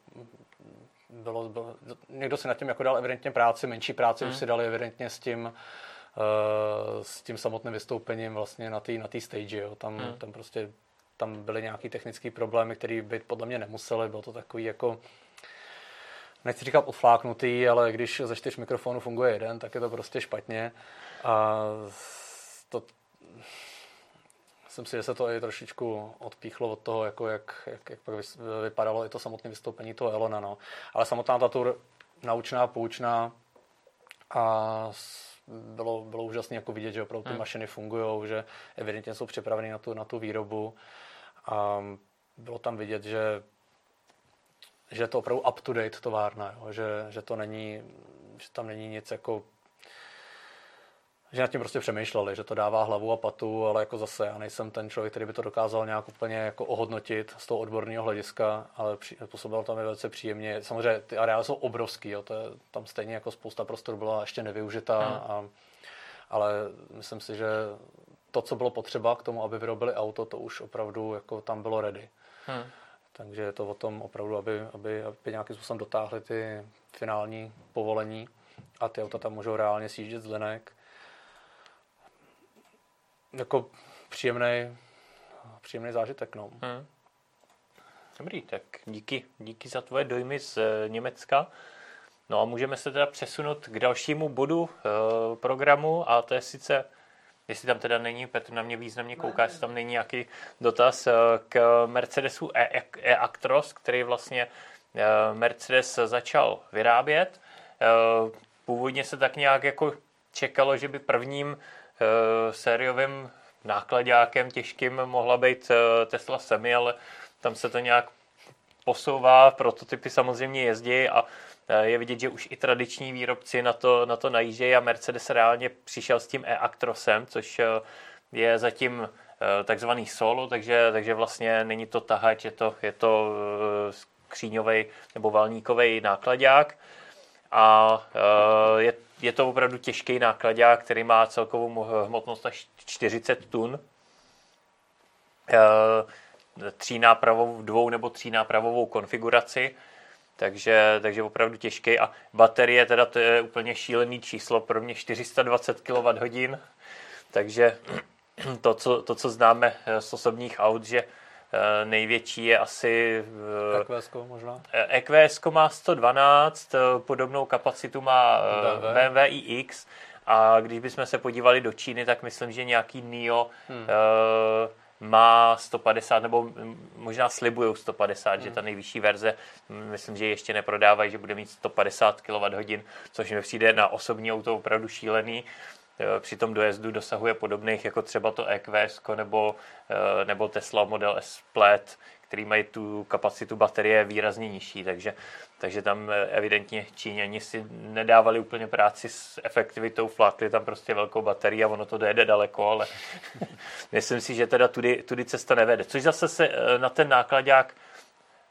B: bylo, bylo, někdo si nad tím jako dal evidentně práci, menší práci hmm. už si dali evidentně s tím, s tím samotným vystoupením vlastně na té na stage. Jo. Tam, hmm. tam prostě tam byly nějaké technické problémy, které by podle mě nemusely. Bylo to takový jako, nechci říkat odfláknutý, ale když ze čtyř mikrofonů funguje jeden, tak je to prostě špatně. A to, myslím si, že se to i trošičku odpíchlo od toho, jako jak, jak, jak pak vypadalo i to samotné vystoupení toho Elona. No. Ale samotná ta tour naučná, poučná a bylo, bylo úžasné jako vidět, že opravdu ty hmm. mašiny fungují, že evidentně jsou připraveny na tu, na tu výrobu a bylo tam vidět, že, že je to opravdu up-to-date továrna, jo? Že, že to není, že tam není nic jako že nad tím prostě přemýšleli, že to dává hlavu a patu, ale jako zase já nejsem ten člověk, který by to dokázal nějak úplně jako ohodnotit z toho odborného hlediska, ale působil tam je velice příjemně. Samozřejmě ty areály jsou obrovský, jo, to je, tam stejně jako spousta prostoru byla ještě nevyužitá, hmm. a, ale myslím si, že to, co bylo potřeba k tomu, aby vyrobili auto, to už opravdu jako tam bylo ready. Hmm. Takže je to o tom opravdu, aby, aby, aby nějakým způsobem dotáhli ty finální povolení a ty auta tam můžou reálně sjíždět z linek. Jako příjemný, příjemný zážitek. No. Hmm.
A: Dobrý, tak díky, díky za tvoje dojmy z eh, Německa. No a můžeme se teda přesunout k dalšímu bodu e, programu a to je sice jestli tam teda není, Petr na mě významně kouká, jestli tam není nějaký dotaz eh, k Mercedesu e-Actros, který vlastně eh, Mercedes začal vyrábět. Eh, původně se tak nějak jako čekalo, že by prvním sériovým nákladákem těžkým mohla být Tesla Semi, ale tam se to nějak posouvá, prototypy samozřejmě jezdí a Eh, je vidět, že už i tradiční výrobci na to, na to najíždějí a Mercedes reálně přišel s tím e-Actrosem, což eh, je zatím eh, takzvaný solo, takže, takže vlastně není to tahač, je to, je to skříňový nebo valníkový nákladák a je, je to opravdu těžký nákladák, který má celkovou hmotnost až 40 tun. Třínápravovou, dvou nebo třínápravovou konfiguraci takže, takže opravdu těžký a baterie teda to je úplně šílený číslo, pro mě 420 kWh, takže to co, to, co známe eh, z osobních aut, že eh, největší je asi...
B: EQS možná?
A: EQS má 112, podobnou kapacitu má BMW, BMW iX a když bychom se podívali do Číny, tak myslím, že nějaký NIO hmm má 150, nebo možná slibují 150, hmm. že ta nejvyšší verze, myslím, že ještě neprodávají, že bude mít 150 kWh, což mi přijde na osobní auto opravdu šílený. E, při tom dojezdu dosahuje podobných jako třeba to EQS nebo, e, nebo Tesla Model S Plaid, který mají tu kapacitu baterie výrazně nižší, takže, takže tam eh, evidentně Číňani si nedávali úplně práci s efektivitou, flákli tam prostě velkou baterii a ono to dojede daleko, ale myslím si, že teda tudy, tudy cesta nevede. Což zase se eh, na ten nákladák,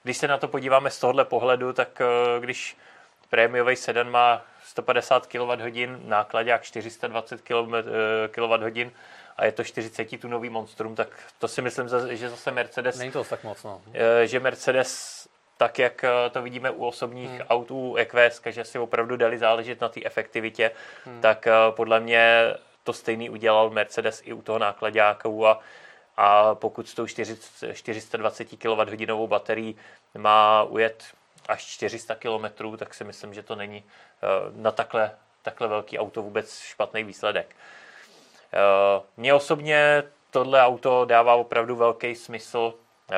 A: když se na to podíváme z tohohle pohledu, tak eh, když prémiový sedan má 150 kWh, nákladák 420 kWh, a je to 40 tunový monstrum, tak to si myslím, že zase Mercedes...
B: Není to tak moc, no.
A: Že Mercedes tak, jak eh, to vidíme u osobních hmm. aut, u EQS, že si opravdu dali záležet na té efektivitě, hmm. tak eh, podle mě to stejný udělal Mercedes i u toho nákladáku a, a pokud s tou 420 kWh baterií má ujet až 400 km, tak si myslím, že to není eh, na takhle, takhle velký auto vůbec špatný výsledek. Eh, mně osobně tohle auto dává opravdu velký smysl eh,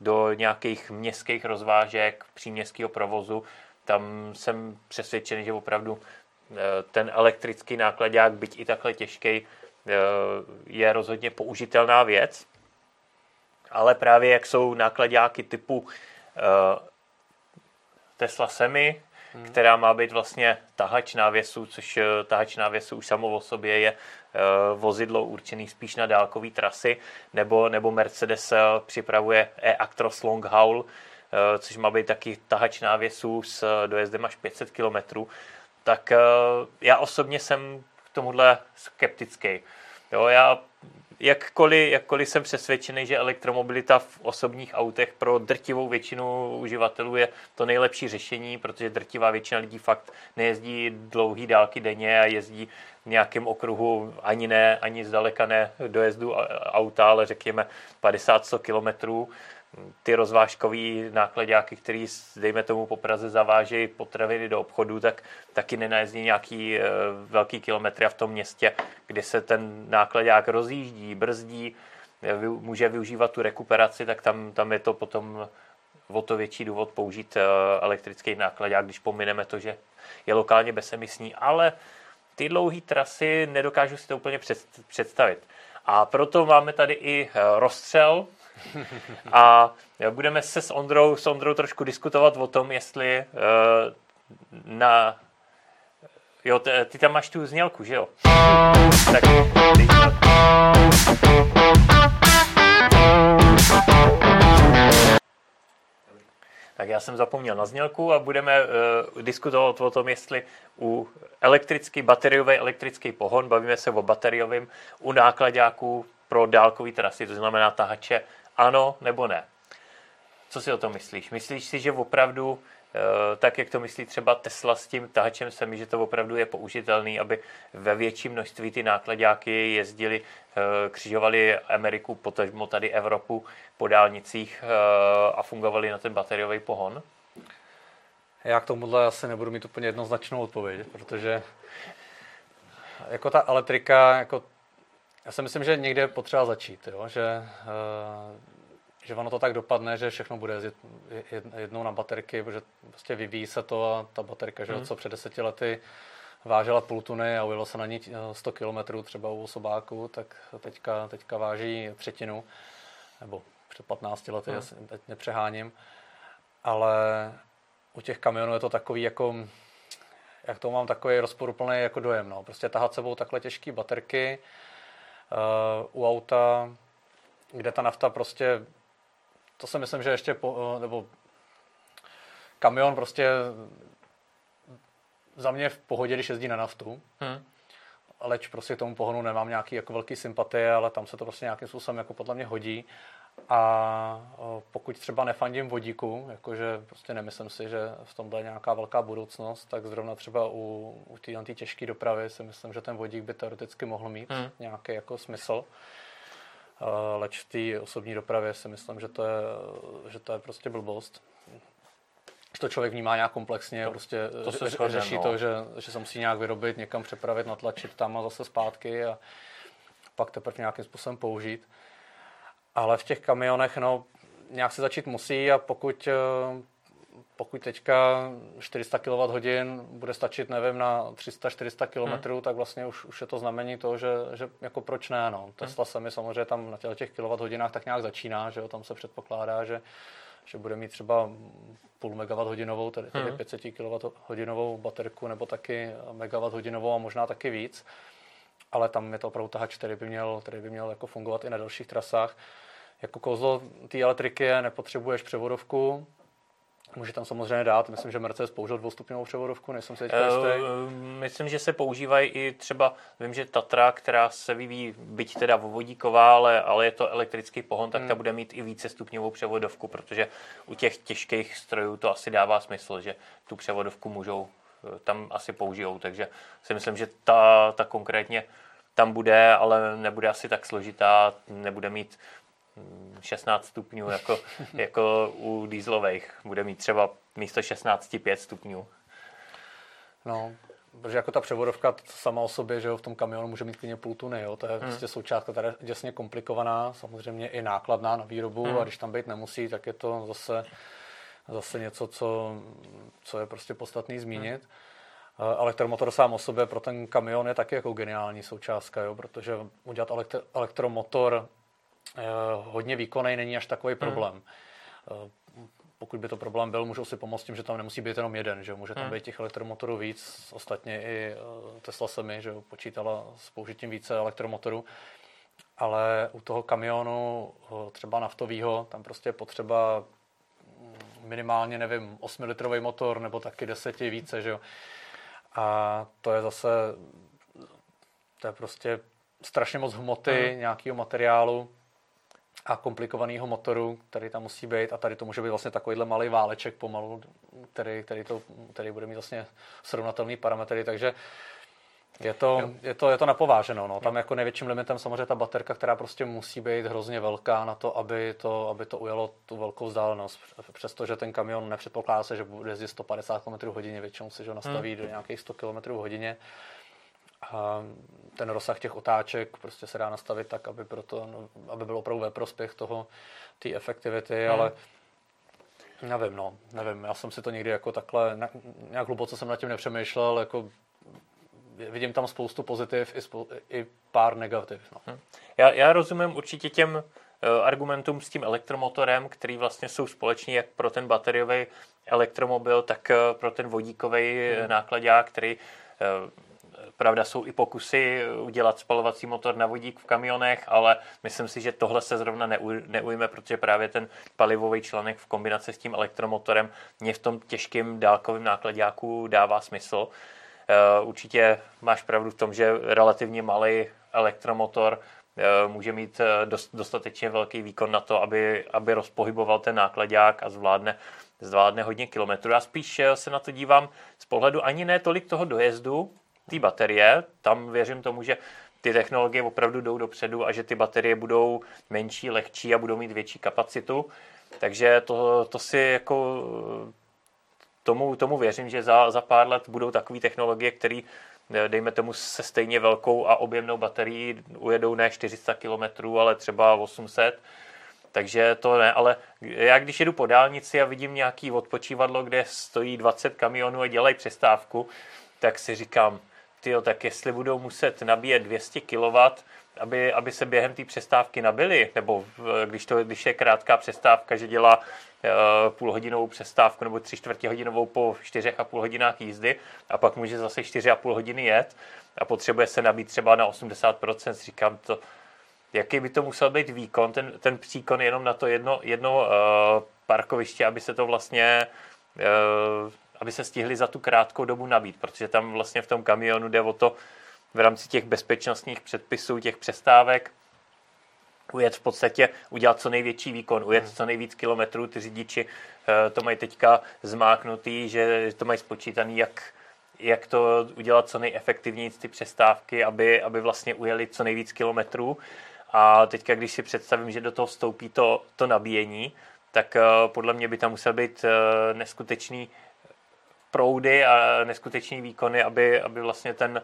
A: do nějakých městských rozvážek, příměstského provozu. Tam jsem přesvědčený, že opravdu ten elektrický nákladák, byť i takhle těžký, je rozhodně použitelná věc. Ale právě jak jsou nákladáky typu Tesla Semi, hmm. která má být vlastně tahač návěsu, což eh, tahač návěsu už samo o sobě je uh, vozidlo určený spíš na dálkové trasy, nebo, nebo Mercedes uh, připravuje e-Actros Long Haul, což má být taky tahač návěsu s dojezdem až 500 km. Tak já osobně jsem k tomuhle skeptický. Jo, já jakkoliv, jakkoliv jsem přesvědčený, že elektromobilita v osobních autech pro drtivou většinu uživatelů je to nejlepší řešení, protože drtivá většina lidí fakt nejezdí dlouhé dálky denně a jezdí v nějakém okruhu ani ne, ani zdaleka ne dojezdu auta, ale řekněme 50-100 kilometrů ty rozvážkový nákladňáky, který, dejme tomu, po Praze zavážejí potraviny do obchodu, tak taky nenajezdí nějaký e, velký kilometry a v tom městě, kde se ten nákladňák rozjíždí, brzdí, e, vy, může využívat tu rekuperaci, tak tam, tam je to potom o to větší důvod použít e, elektrický nákladňák, když pomineme to, že je lokálně bezemisní, ale ty dlouhé trasy nedokážu si to úplně představit. A proto máme tady i rozstřel, a budeme se s Ondrou, s Ondrou trošku diskutovat o tom, jestli uh, na... Jo, ty, tam máš tu znělku, že jo? Tak, Tak já jsem zapomněl na znělku a budeme uh, diskutovat o tom, jestli u elektrický, bateriový elektrický pohon, bavíme se o bateriovém, u nákladáků pro dálkové trasy, to znamená tahače ano nebo ne. Co si o tom myslíš? Myslíš si, že opravdu, eh, tak jak to myslí třeba Tesla s tím tahačem semi, že to opravdu je použitelný, aby ve větším množství ty nákladáky jezdili, eh, křižovali Ameriku, potažmo tady Evropu po dálnicích eh, a fungovali na ten bateriový pohon?
B: Já k tomuhle asi nebudu mít úplně jednoznačnou odpověď, protože jako ta elektrika, jako já si myslím, že někde je potřeba začít, jo? Že, uh, že ono to tak dopadne, že všechno bude jezdit jednou na baterky, protože prostě vyvíjí se to a ta baterka, že hmm. co před deseti lety vážela půl tuny a ujelo se na ní 100 km třeba u osobáku, tak teďka, teďka váží třetinu, nebo před 15 lety, hmm. teď nepřeháním. Ale u těch kamionů je to takový jako, jak to mám takový rozporuplný jako dojem. No. Prostě tahat sebou takhle těžké baterky, u auta, kde ta nafta prostě, to si myslím, že ještě, po, nebo kamion prostě za mě v pohodě, když jezdí na naftu, hmm. aleč prostě k tomu pohonu nemám nějaký jako velký sympatie, ale tam se to prostě nějakým způsobem jako podle mě hodí. A pokud třeba nefandím vodíku, jakože prostě nemyslím si, že v tomhle je nějaká velká budoucnost, tak zrovna třeba u, u té těžké dopravy si myslím, že ten vodík by teoreticky mohl mít hmm. nějaký jako smysl. Leč v té osobní dopravě si myslím, že to je, že to je prostě blbost. Že to člověk vnímá nějak komplexně, to, prostě to se řeší řeší no. to, že, že se musí nějak vyrobit, někam přepravit, natlačit tam a zase zpátky a pak teprve nějakým způsobem použít. Ale v těch kamionech, no, nějak se začít musí a pokud, eh, pokud teďka 400 kWh bude stačit, nevím, na 300-400 km, hmm. tak vlastně už, už je to znamení toho, že, že jako proč ne, no. Tesla se mi samozřejmě tam na těch, těch kWh tak nějak začíná, že jo, tam se předpokládá, že, že bude mít třeba půl megawatt hodinovou, tedy, tedy hmm. 500 kWh hodinovou baterku, nebo taky megawatt hodinovou a možná taky víc. Ale tam je to opravdu tahač, který by měl, který by měl jako fungovat i na dalších trasách. Jako kouzlo té elektriky je, nepotřebuješ převodovku, Může tam samozřejmě dát, myslím, že Mercedes použil dvoustupňovou převodovku, nejsem si teďka jistý. Uh,
A: myslím, že se používají i třeba, vím, že Tatra, která se vyvíjí, byť teda vodíková, ale, ale je to elektrický pohon, tak hmm. ta bude mít i více stupňovou převodovku, protože u těch těžkých strojů to asi dává smysl, že tu převodovku můžou eh, tam asi použijou, takže si myslím, že ta, ta konkrétně tam bude, ale nebude asi tak složitá, nebude mít 16 stupňů jako, jako u dýzlových. Bude mít třeba místo 16 5 stupňů.
B: No, protože jako ta převodovka sama o sobě, že jo, v tom kamionu může mít klidně půl tuny, jo, to je hmm. prostě součástka která je děsně komplikovaná, samozřejmě i nákladná na výrobu hmm. a když tam být nemusí, tak je to zase, zase něco, co, co je prostě podstatný zmínit. Hmm. Elektromotor sám o sobě pro ten kamion je taky jako geniální součástka, jo, protože udělat elektro, elektromotor Eh, hodně výkonný není až takový hmm. problém. Hmm. pokud by to problém byl, můžou si pomoct tím, že tam nemusí být jenom jeden, že může tam hmm. být těch elektromotorů víc. Ostatně i Tesla se mi, že počítala s použitím více elektromotorů. Ale u toho kamionu, třeba naftového, tam prostě je potřeba minimálně, nevím, 8-litrový motor nebo taky 10 více, že jo. A to je zase, to je prostě strašně moc hmoty, mm. nějakého materiálu a komplikovaného motoru, který tam musí být a tady to může být vlastně takovýhle malý váleček pomalu, který, který, to, který bude mít vlastně srovnatelný parametry, takže je to, je to, je to napováženo. No. Tam jako největším limitem samozřejmě ta baterka, která prostě musí být hrozně velká na to, aby to, aby to ujelo tu velkou vzdálenost. Přestože ten kamion nepředpokládá se, že bude jezdit 150 km hodině, většinou se že nastaví hmm. do nějakých 100 km hodině. A ten rozsah těch otáček prostě se dá nastavit tak, aby, proto, no, aby bylo opravdu ve prospěch toho, té efektivity, hmm. ale nevím, no, nevím, já jsem si to někdy jako takhle, nějak hluboce jsem nad tím nepřemýšlel, jako vidím tam spoustu pozitiv i, spou, i pár negativ. No. Hm.
A: Já, já rozumím určitě těm uh, argumentům s tím elektromotorem, který vlastně jsou společný jak pro ten bateriový elektromobil, tak uh, pro ten vodíkový hmm. nákladák, který uh, Pravda, jsou i pokusy udělat spalovací motor na vodík v kamionech, ale myslím si, že tohle se zrovna neujme, protože právě ten palivový článek v kombinaci s tím elektromotorem mě v tom těžkým dálkovém nákladňáku dává smysl. Eh, určitě máš pravdu v tom, že relativně malý elektromotor eh, může mít eh, dostatečně velký výkon na to, aby, aby rozpohyboval ten nákladák a zvládne, zvládne hodně kilometrů. Já spíš se na to dívám z pohledu ani ne tolik toho dojezdu, té baterie. Tam věřím tomu, že ty technologie opravdu jdou dopředu a že ty baterie budou menší, lehčí a budou mít větší kapacitu. Takže to, to si jako tomu, tomu věřím, že za, za pár let budou takové technologie, které dejme tomu se stejně velkou a objemnou baterií ujedou ne 400 km, ale třeba 800 takže to ne, ale já když jedu po dálnici a vidím nějaký odpočívadlo, kde stojí 20 kamionů a dělají přestávku, tak si říkám, tyjo, tak jestli budou muset nabíjet 200 kW, aby, aby se během té přestávky nabili, nebo když, to, když je krátká přestávka, že dělá Eh, půlhodinovou přestávku nebo tři čtvrtě hodinovou po čtyřech a půl hodinách jízdy a pak může zase čtyři a půl hodiny jet a potřebuje se nabít třeba na 80%, říkám to, jaký by to musel být výkon, ten, ten příkon jenom na to jedno, jedno uh, parkoviště, aby se to vlastně, uh, aby se stihli za tu krátkou dobu nabít, protože tam vlastně v tom kamionu jde o to v rámci těch bezpečnostních předpisů, těch přestávek, ujet v podstatě, udělat co největší výkon, ujet co nejvíc kilometrů. Ty řidiči eh, to mají teďka zmáknutý, že to mají spočítaný, jak, jak to udělat co nejefektivněji ty přestávky, aby, aby vlastně ujeli co nejvíc kilometrů. A teďka, když si představím, že do toho vstoupí to, to nabíjení, tak uh, podle mě by tam musel být uh, neskutečný proudy a neskutečný výkony, aby, aby vlastně ten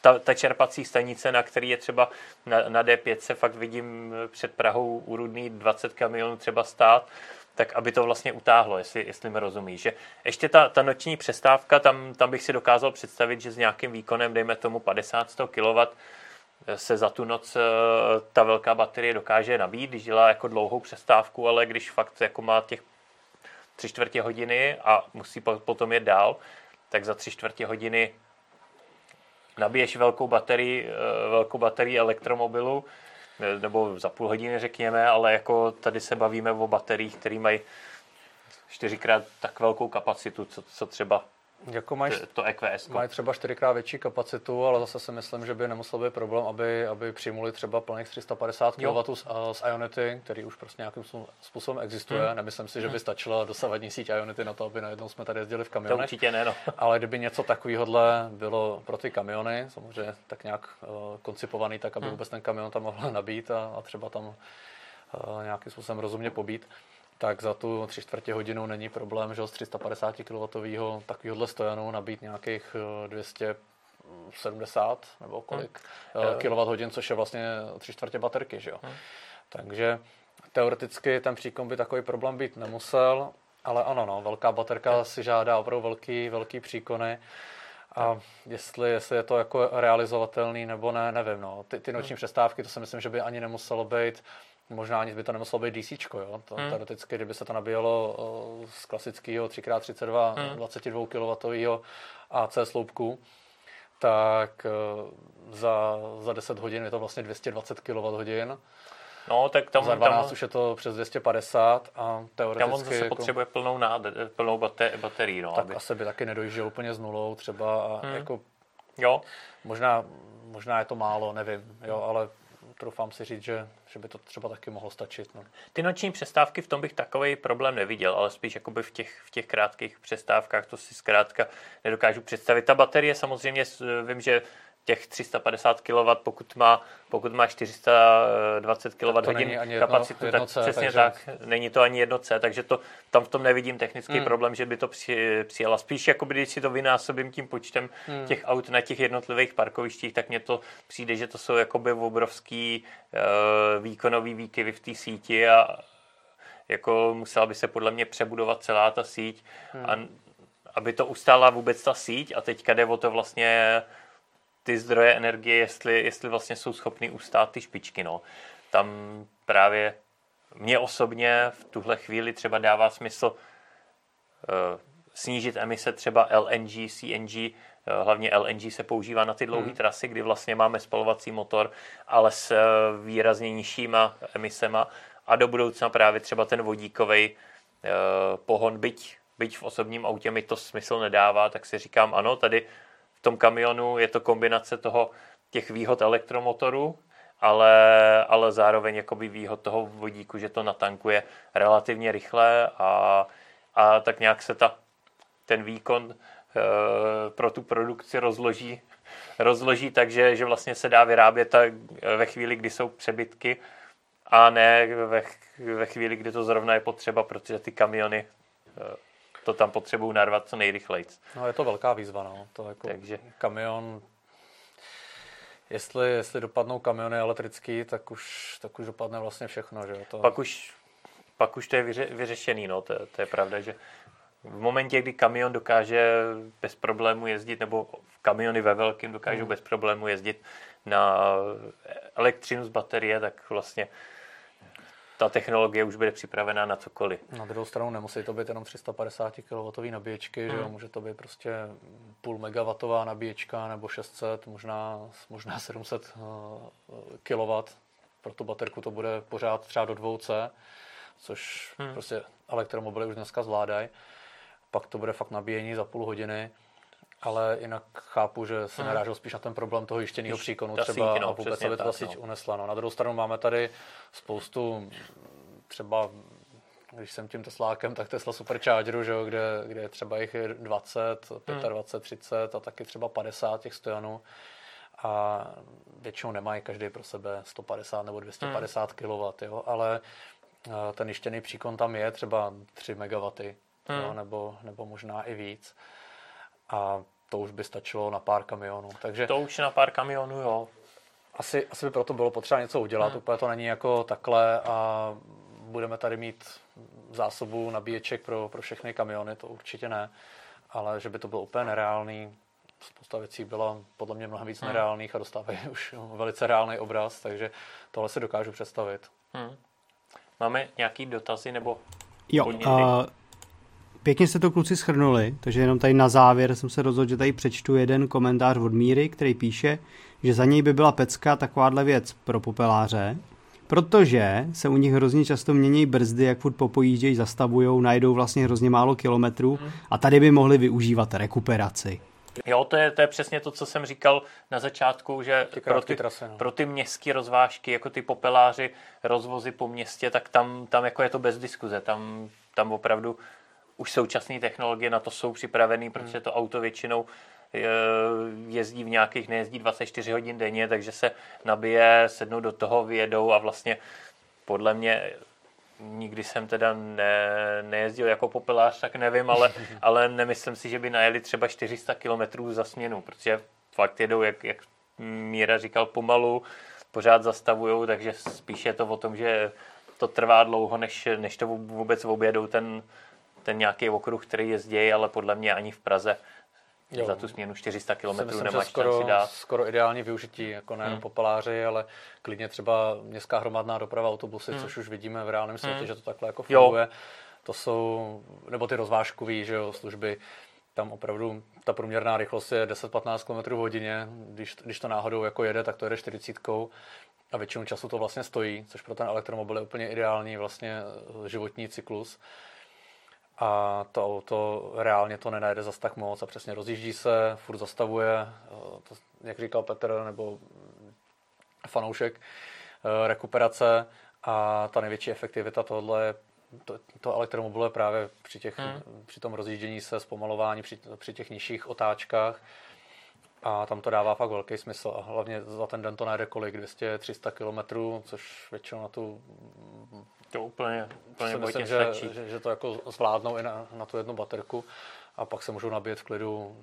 A: ta, ta čerpací stanice, na který je třeba na, na D5 se fakt vidím před Prahou u Rudný 20 kamionů třeba stát, tak aby to vlastně utáhlo, jestli, jestli mi rozumíš. Že ještě ta, ta noční přestávka, tam, tam bych si dokázal představit, že s nějakým výkonem, dejme tomu 50-100 kW, se za tu noc eh, ta velká baterie dokáže nabít, když dělá jako dlouhou přestávku, ale když fakt jako má těch tři čtvrtě hodiny a musí potom jet dál, tak za tři čtvrtě hodiny nabiješ velkou baterii, eh, velkou baterii elektromobilu, eh, nebo za půl hodiny řekněme, ale jako tady se bavíme o bateriích, které mají čtyřikrát tak velkou kapacitu, co, co třeba jako mají, to EQS.
B: Mají třeba čtyřikrát větší kapacitu, ale zase si myslím, že by nemusel být problém, aby, aby přijmuli třeba plných 350 kW z, z Ionity, který už prostě nějakým způsobem existuje. Hmm. Nemyslím si, že by hmm. stačila dosavadní síť Ionity na to, aby najednou jsme tady jezdili v kamionech.
A: To určitě ne, no.
B: ale kdyby něco takového bylo pro ty kamiony, samozřejmě tak nějak uh, koncipovaný, tak aby hmm. vůbec ten kamion tam mohl nabít a, a třeba tam uh, nějakým způsobem rozumně pobít tak za tu tři čtvrtě hodinu není problém, že z 350 kW takovýhle stojanu nabít nějakých 270 eh, nebo kolik hmm. kWh, což je vlastně tři čtvrtě baterky, že jo. Hmm. Takže teoreticky ten příkon by takový problém být nemusel, ale ano, no, velká baterka hmm. si žádá opravdu velký, velký příkony. A jestli, jestli je to jako realizovatelný nebo ne, nevím. No. Ty, ty noční hmm. přestávky, to si myslím, že by ani nemuselo být Možná ani by to nemuselo být DC, jo. To, hmm. Teoreticky, kdyby se to nabíjelo z klasického 3x32 hmm. 22 kW AC sloupku, tak za, za 10 hodin je to vlastně 220 kWh.
A: No, tak tam,
B: za 12 tam, už je to přes 250 a teoreticky...
A: Tam on zase jako, potřebuje plnou, náde, plnou bater, baterii. No,
B: tak aby... asi by taky nedojížděl úplně s nulou třeba a hmm. jako...
A: Jo.
B: Možná, možná je to málo, nevím, jo, ale troufám si říct, že, že by to třeba taky mohlo stačit. No.
A: Ty noční přestávky, v tom bych takový problém neviděl, ale spíš jakoby v těch, v těch krátkých přestávkách to si zkrátka nedokážu představit. Ta baterie samozřejmě, vím, že těch 350 kW, pokud má, pokud má 420 kWh kapacitu, jedno, tak C, přesně takže... tak, není to ani jedno C, takže to, tam v tom nevidím technický hmm. problém, že by to při, přijela. Spíš, jako když si to vynásobím tím počtem hmm. těch aut na těch jednotlivých parkovištích, tak mně to přijde, že to jsou jakoby obrovský uh, výkonový výkyvy v té síti a jako musela by se podle mě přebudovat celá ta síť, hmm. a, aby to ustála vůbec ta síť a teďka jde o to vlastně ty zdroje energie, jestli, jestli vlastně jsou schopny ustát ty špičky. No. Tam právě mně osobně v tuhle chvíli třeba dává smysl uh, snížit emise třeba LNG, CNG, uh, eh, hlavně LNG se používá na ty dlouhé hmm. trasy, kdy vlastně máme spalovací motor, ale s uh, výrazně nižšíma emisema a do budoucna právě třeba ten vodíkový uh, pohon, byť, byť v osobním autě mi to smysl nedává, tak si říkám, ano, tady tom kamionu je to kombinace toho těch výhod elektromotoru, ale, ale zároveň jakoby výhod toho vodíku, že to natankuje relativně rychle a, a tak nějak se ta, ten výkon e, pro tu produkci rozloží, rozloží tak, že, že vlastně se dá vyrábět tak ve chvíli, kdy jsou přebytky a ne ve, ve chvíli, kdy to zrovna je potřeba, protože ty kamiony e, to tam potřebují narvat co nejrychleji.
B: No je to velká výzva, no. To jako Takže... kamion, jestli, jestli dopadnou kamiony elektrický, tak už, tak už dopadne vlastně všechno, že to...
A: Pak už, pak už to je vyře, vyřešený, no, to, to je pravda, že v momentě, kdy kamion dokáže bez problému jezdit, nebo kamiony ve velkém dokážou hmm. bez problému jezdit na elektřinu z baterie, tak vlastně ta technologie už bude připravená na cokoliv.
B: Na druhou stranu nemusí to být jenom 350 kW nabíječky, hmm. že jo? Hmm. může to být prostě půl megawatová nabíječka nebo 600, možná, možná 700 kW. Pro tu baterku to bude pořád třeba do 2C, což hmm. prostě elektromobily už dneska zvládají. Pak to bude fakt nabíjení za půl hodiny ale jinak chápu, že se hmm. narážel spíš na ten problém toho jištěného příkonu třeba síť, no, a vůbec, aby ta síť no. unesla. No. Na druhou stranu máme tady spoustu třeba když jsem tím Teslákem, tak Tesla Superchargeru, že, kde, kde je třeba jich 20, 25, hmm. 30 a taky třeba 50 těch stojanů. A většinou nemají každý pro sebe 150 nebo 250 hmm. kW, jo, ale eh, ten jištěný příkon tam je třeba 3 MW, hmm. jo, nebo, nebo možná i víc a to už by stačilo na pár kamionů. Takže
A: to už na pár kamionů, jo.
B: Asi, asi by proto bylo potřeba něco udělat, hmm. úplně to není jako takhle a budeme tady mít zásobu nabíječek pro, pro všechny kamiony, to určitě ne, ale že by to bylo úplně nereálný, spousta věcí byla podle mě mnohem víc hmm. nereálných a dostávají už velice reálný obraz, takže tohle si dokážu představit. Hmm.
A: Máme nějaký dotazy nebo
C: Jo, uh, Pěkně jste to kluci schrnuli, takže jenom tady na závěr jsem se rozhodl, že tady přečtu jeden komentář od Míry, který píše, že za něj by byla pecka takováhle věc pro popeláře, protože se u nich hrozně často mění brzdy, jak furt popojíždějí, zastavují, najdou vlastně hrozně málo kilometrů hmm. a tady by mohli využívat rekuperaci.
A: Jo, to je, to je přesně to, co jsem říkal na začátku, že ty pro, ty, trasy, no. pro ty městské rozvážky, jako ty popeláři, rozvozy po městě, tak tam, tam jako je to bez diskuze. Tam, tam opravdu už současné technologie na to jsou připravené, protože to auto většinou eh, jezdí v nějakých, nejezdí 24 hodin denně, takže se nabije, sednou do toho, vyjedou a vlastně podle mě nikdy jsem teda ne, nejezdil jako popelář, tak nevím, ale, ale nemyslím si, že by najeli třeba 400 km za směnu, protože fakt jedou, jak, jak Míra říkal, pomalu, pořád zastavují, takže spíš je to o tom, že to trvá dlouho, než, než to vůbec objedou ten, ten nějaký okruh, který jezdí, ale podle mě ani v Praze Jo. Za tu směnu 400 km
B: myslím,
A: nemáš
B: skoro,
A: dát.
B: skoro ideální využití, jako nejen hmm. popeláři, ale klidně třeba městská hromadná doprava, autobusy, hmm. což už vidíme v reálném světě, hmm. že to takhle jako funguje. Jo. To jsou, nebo ty rozvážkové že jo, služby, tam opravdu ta průměrná rychlost je 10-15 km v hodině. Když, když to náhodou jako jede, tak to jede 40 a většinu času to vlastně stojí, což pro ten elektromobil je úplně ideální vlastně životní cyklus. A to auto reálně to nenajde zas tak moc a přesně rozjíždí se, furt zastavuje, eh, to, jak říkal Petr nebo fanoušek, eh, rekuperace. A ta největší efektivita tohle je to, to elektromobil je právě při, těch, hmm. při tom rozjíždění se, zpomalování, při, při těch nižších otáčkách. A tam to dává fakt velký smysl a hlavně za ten den to najde kolik, 200-300 km, což většinou na tu
A: to úplně, úplně
B: myslím, že, že, že, to jako zvládnou i na, na tu jednu baterku a pak se můžou nabíjet v klidu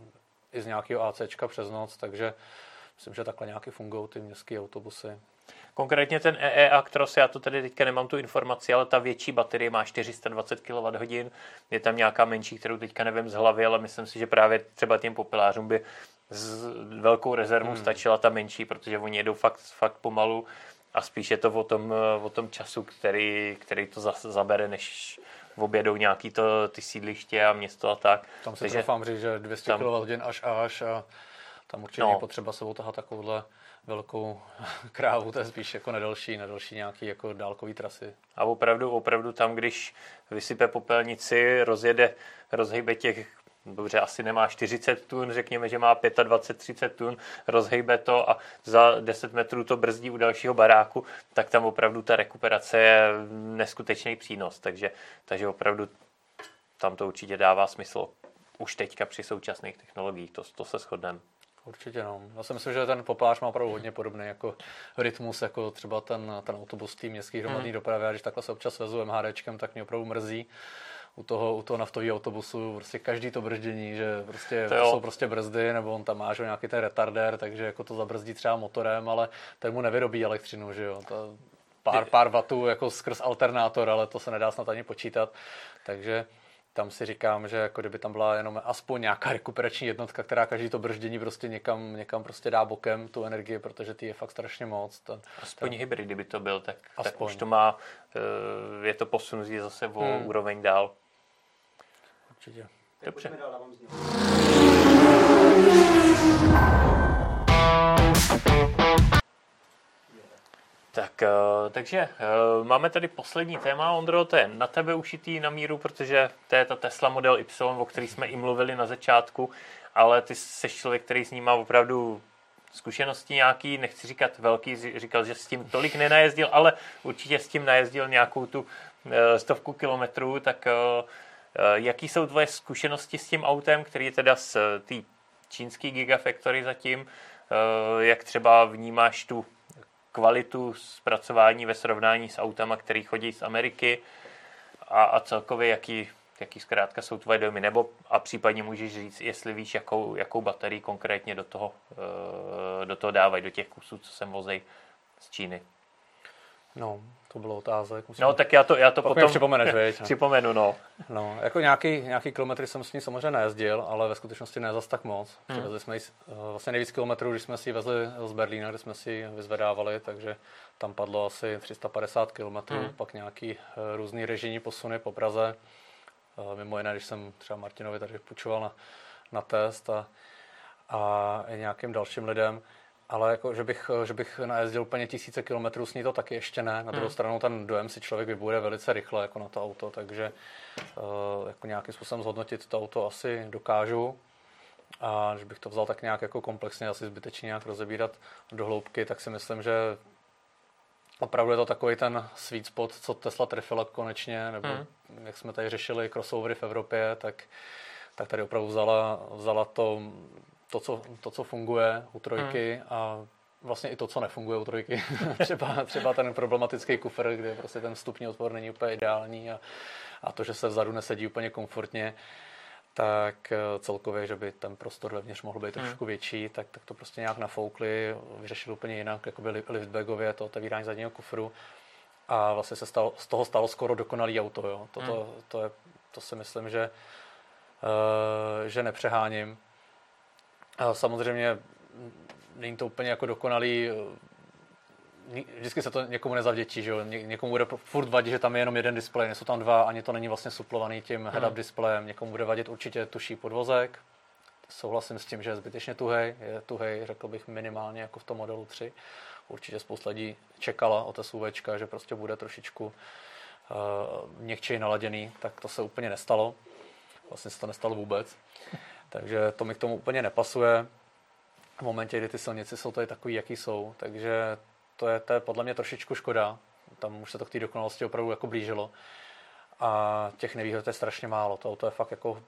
B: i z nějakého ACčka přes noc, takže myslím, že takhle nějaký fungují ty městské autobusy.
A: Konkrétně ten EE Actros, já to tady teďka nemám tu informaci, ale ta větší baterie má 420 kWh. Je tam nějaká menší, kterou teďka nevím z hlavy, ale myslím si, že právě třeba těm popelářům by s velkou rezervou hmm. stačila ta menší, protože oni jedou fakt, fakt pomalu a spíš je to o tom, o tom času, který, který to zabere, než objedou nějaký to, ty sídliště a město a tak.
B: Tam se doufám říct, že 200 tam, kWh až až a tam určitě no. potřeba se otahat takovouhle velkou krávu, to je spíš jako nedalší, nedalší nějaký jako dálkový trasy.
A: A opravdu, opravdu tam, když vysype popelnici, rozjede, rozhejbe těch dobře, asi nemá 40 tun, řekněme, že má 25-30 tun, rozhejbe to a za 10 metrů to brzdí u dalšího baráku, tak tam opravdu ta rekuperace je neskutečný přínos. Takže, takže opravdu tam to určitě dává smysl už teďka při současných technologiích, to, to se shodneme.
B: Určitě no. Já si myslím, že ten poplář má opravdu hodně podobný jako rytmus, jako třeba ten, ten autobus tým městský hromadný hmm. dopravy. A když takhle se občas vezu MHDčkem, tak mě opravdu mrzí u toho, u toho naftového autobusu prostě každý to brždění, že prostě to, to jsou prostě brzdy, nebo on tam má že, nějaký ten retardér, takže jako to zabrzdí třeba motorem, ale ten mu nevyrobí elektřinu, že jo. To pár, pár vatů jako skrz alternátor, ale to se nedá snad ani počítat. Takže tam si říkám, že jako kdyby tam byla jenom aspoň nějaká rekuperační jednotka, která každý to brždění prostě někam, někam prostě dá bokem tu energii, protože ty je fakt strašně moc. Ten,
A: aspoň ten... hybrid, kdyby to byl, tak, tak už to má, eh, je to posun zase o hmm. úroveň dál.
B: Určitě.
A: Dobře. Tak, eh, takže eh, máme tady poslední téma, Ondro, to je na tebe ušitý na míru, protože to je ta Tesla Model Y, o který jsme i mluvili na začátku, ale ty jsi člověk, který s ním má opravdu zkušenosti nějaký, nechci říkat velký, říkal, že s tím tolik nenajezdil, ale určitě s tím najezdil nějakou tu eh, stovku kilometrů, tak jaký jsou tvoje zkušenosti s tím autem, který je teda z té čínské Gigafactory zatím, jak třeba vnímáš tu kvalitu zpracování ve srovnání s autama, který chodí z Ameriky? A, a celkově jaký, jaký zkrátka jsou tvoje dojmy, nebo a případně můžeš říct, jestli víš, jakou, jakou baterii konkrétně do toho, eh, do toho dávají, do těch kusů, co sem vozej z Číny.
B: No, to bylo otázek.
A: Musím... No, tak já to, já to potom...
B: připomeneš, veď?
A: Připomenu, no.
B: No, jako nějaký, nějaký kilometry jsem s ní samozřejmě nejezdil, ale ve skutečnosti ne zas tak moc. Hmm. Přivezli jsme jí, eh, vlastně nejvíc kilometrů, když jsme si ji vezli z Berlína, kde jsme si ji vyzvedávali, takže tam padlo asi 350 kilometrů, hmm. pak nějaký uh, různý režijní posuny po Praze. Uh, mimo jiné, když jsem třeba Martinovi tady půjčoval na, na test a, a nějakým dalším lidem ale jako, že bych, že bych najezdil úplně tisíce kilometrů s ní to taky ještě ne. Na druhou hmm. stranu ten dojem si člověk vybuje velice rychle jako na to auto, takže uh, jako nějakým způsobem zhodnotit to auto asi dokážu. A že bych to vzal tak nějak jako komplexně, asi zbytečně nějak rozebírat do hloubky, tak si myslím, že opravdu je to takový ten sweet spot, co Tesla trefila konečně, nebo hmm. jak jsme tady řešili crossovery v Evropě, tak, tak tady opravdu vzala, vzala to to, co, to, co funguje u trojky hmm. a vlastně i to, co nefunguje u trojky. třeba, třeba ten problematický kufr, kde prostě ten vstupní otvor není úplně ideální a, a to, že se vzadu nesedí úplně komfortně, tak eh, celkově, že by ten prostor vevnitř mohl být hmm. trošku větší, tak, tak to prostě nějak nafoukli, vyřešili úplně jinak, jako by liftbagově to otevírání zadního kufru a vlastně se stalo, z toho stalo skoro dokonalý auto. Jo. Toto, hmm. to, je, to si myslím, že, uh, že nepřeháním samozřejmě není to úplně jako dokonalý vždycky se to někomu nezavděčí, že jo? Ně, někomu bude furt vadit, že tam je jenom jeden displej, nejsou tam dva, ani to není vlastně suplovaný tím head-up hmm. displejem. Někomu bude vadit určitě tuší podvozek, souhlasím s tím, že je zbytečně tuhej, je tuhej, řekl bych minimálně jako v tom modelu 3. Určitě spousta lidí čekala o té SUV, že prostě bude trošičku uh, měkčej naladěný, tak to se úplně nestalo. Vlastně se to nestalo vůbec. Takže to mi k tomu úplně nepasuje. V momentě, kdy ty silnice jsou tady takový, jaký jsou, takže to je, to je podle mě trošičku škoda. Tam už se to k té dokonalosti opravdu jako blížilo. A těch nevýhod je strašně málo. To auto je fakt jako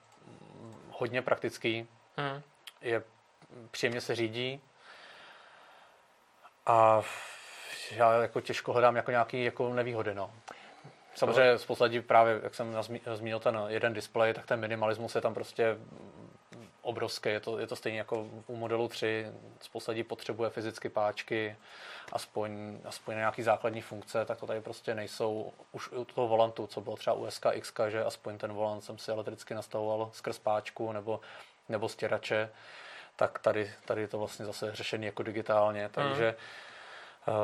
B: hodně praktický. Hmm. Je příjemně se řídí. A já jako těžko hledám jako nějaký jako nevýhody. No. Samozřejmě spousta lidí právě, jak jsem zmínil ten jeden displej, tak ten minimalismus je tam prostě obrovské. Je to, je to stejně jako u modelu 3. Spousta lidí potřebuje fyzicky páčky, aspoň, aspoň na nějaký základní funkce, tak to tady prostě nejsou. Už u toho volantu, co bylo třeba u SKX, že aspoň ten volant jsem si elektricky nastavoval skrz páčku nebo, nebo stěrače, tak tady, tady je to vlastně zase řešený jako digitálně, takže mm.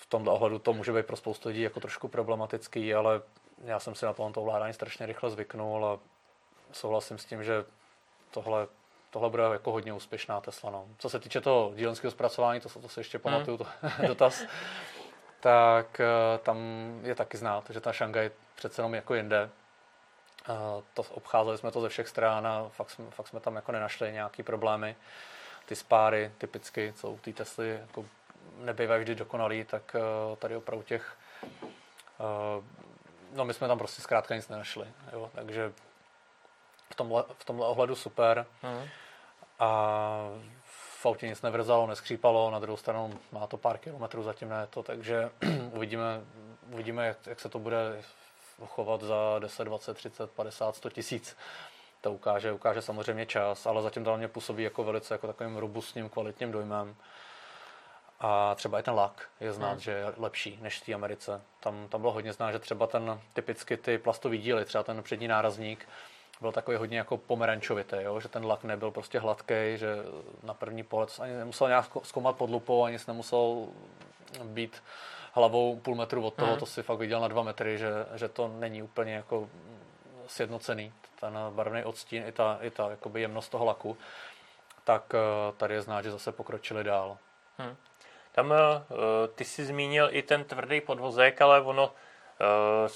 B: v tomto ohledu to může být pro spoustu lidí jako trošku problematický, ale já jsem si na tohle ovládání strašně rychle zvyknul a souhlasím s tím, že tohle tohle bude jako hodně úspěšná Tesla. No. Co se týče toho dílenského zpracování, to, to se ještě pamatuju, to, dotaz, tak eh, tam je taky znát, že ta Šangaj přece jenom jako jinde. Uh, to, obcházeli jsme to ze všech stran a fakt jsme, fakt jsme tam jako nenašli nějaký problémy. Ty spáry typicky, co u té Tesly jako nebývají vždy dokonalý, tak uh, tady opravdu těch no my jsme tam prostě zkrátka nic nenašli, jo? takže v tomhle, v tomhle ohledu super. Mm a v autě nic nevrzalo, neskřípalo, na druhou stranu má to pár kilometrů, zatím ne to, takže uvidíme, uvidíme jak, jak se to bude chovat za 10, 20, 30, 50, 100 tisíc. To ukáže, ukáže samozřejmě čas, ale zatím to mě působí jako velice jako takovým robustním, kvalitním dojmem. A třeba i ten lak je znát, hmm. že je lepší než v té Americe. Tam, tam bylo hodně znát, že třeba ten typicky ty plastový díly, třeba ten přední nárazník, byl takový hodně jako pomerančovitý, jo? že ten lak nebyl prostě hladký, že na první pohled ani nemusel nějak zkoumat pod lupou, ani se nemusel být hlavou půl metru od toho, mm. to si fakt viděl na dva metry, že, že to není úplně jako sjednocený, ten barevný odstín i ta, i ta jakoby jemnost toho laku, tak eh, tady je znát, že zase pokročili dál. Hmm.
A: Tam uh, ty jsi zmínil i ten tvrdý podvozek, ale ono uh,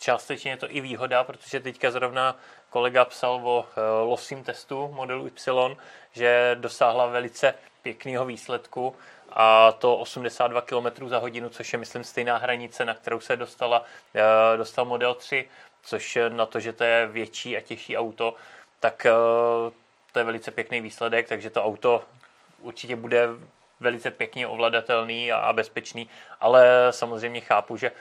A: částečně je to i výhoda, protože teďka zrovna kolega psal o eh, losím testu modelu Y, že dosáhla velice pěkného výsledku a to 82 km za hodinu, což je, myslím, stejná hranice, na kterou se dostala, eh, dostal Model 3, což na to, že to je větší a těžší auto, tak eh, to je velice pěkný výsledek, takže to auto určitě bude velice pěkně ovladatelný a bezpečný, ale samozřejmě chápu, že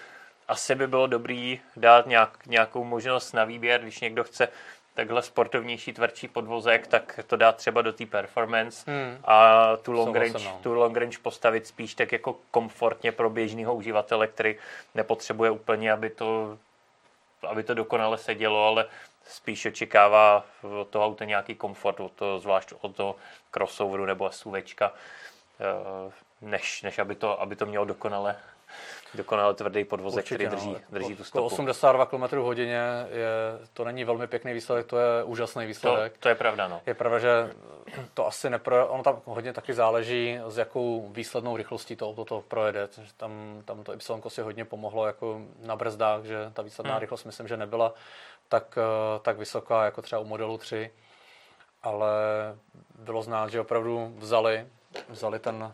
A: asi by bylo dobrý dát nějak, nějakou možnost na výběr, když někdo chce takhle sportovnější, tvrdší podvozek, tak to dát třeba do té performance hmm. a tu long, range, no. tu long range postavit spíš tak jako komfortně pro běžného uživatele, který nepotřebuje úplně, aby to, aby to dokonale sedělo, ale spíš očekává od toho auta nějaký komfort, od toho, zvlášť od toho crossoveru nebo SUVčka, eh, než, než aby, to, aby to mělo dokonale dokonale tvrdý podvozek, Určitě, který drží, no. drží tu stopu.
B: 82 km hodině je, to není velmi pěkný výsledek, to je úžasný výsledek.
A: To, to je pravda, no.
B: Je pravda, že to asi nepro, ono tam hodně taky záleží, s jakou výslednou rychlostí to auto to projede. Tam, tam to Y si hodně pomohlo jako na brzdách, že ta výsledná hmm. rychlost myslím, že nebyla tak, eh, tak vysoká jako třeba u modelu 3, ale bylo znát, že opravdu vzali, vzali ten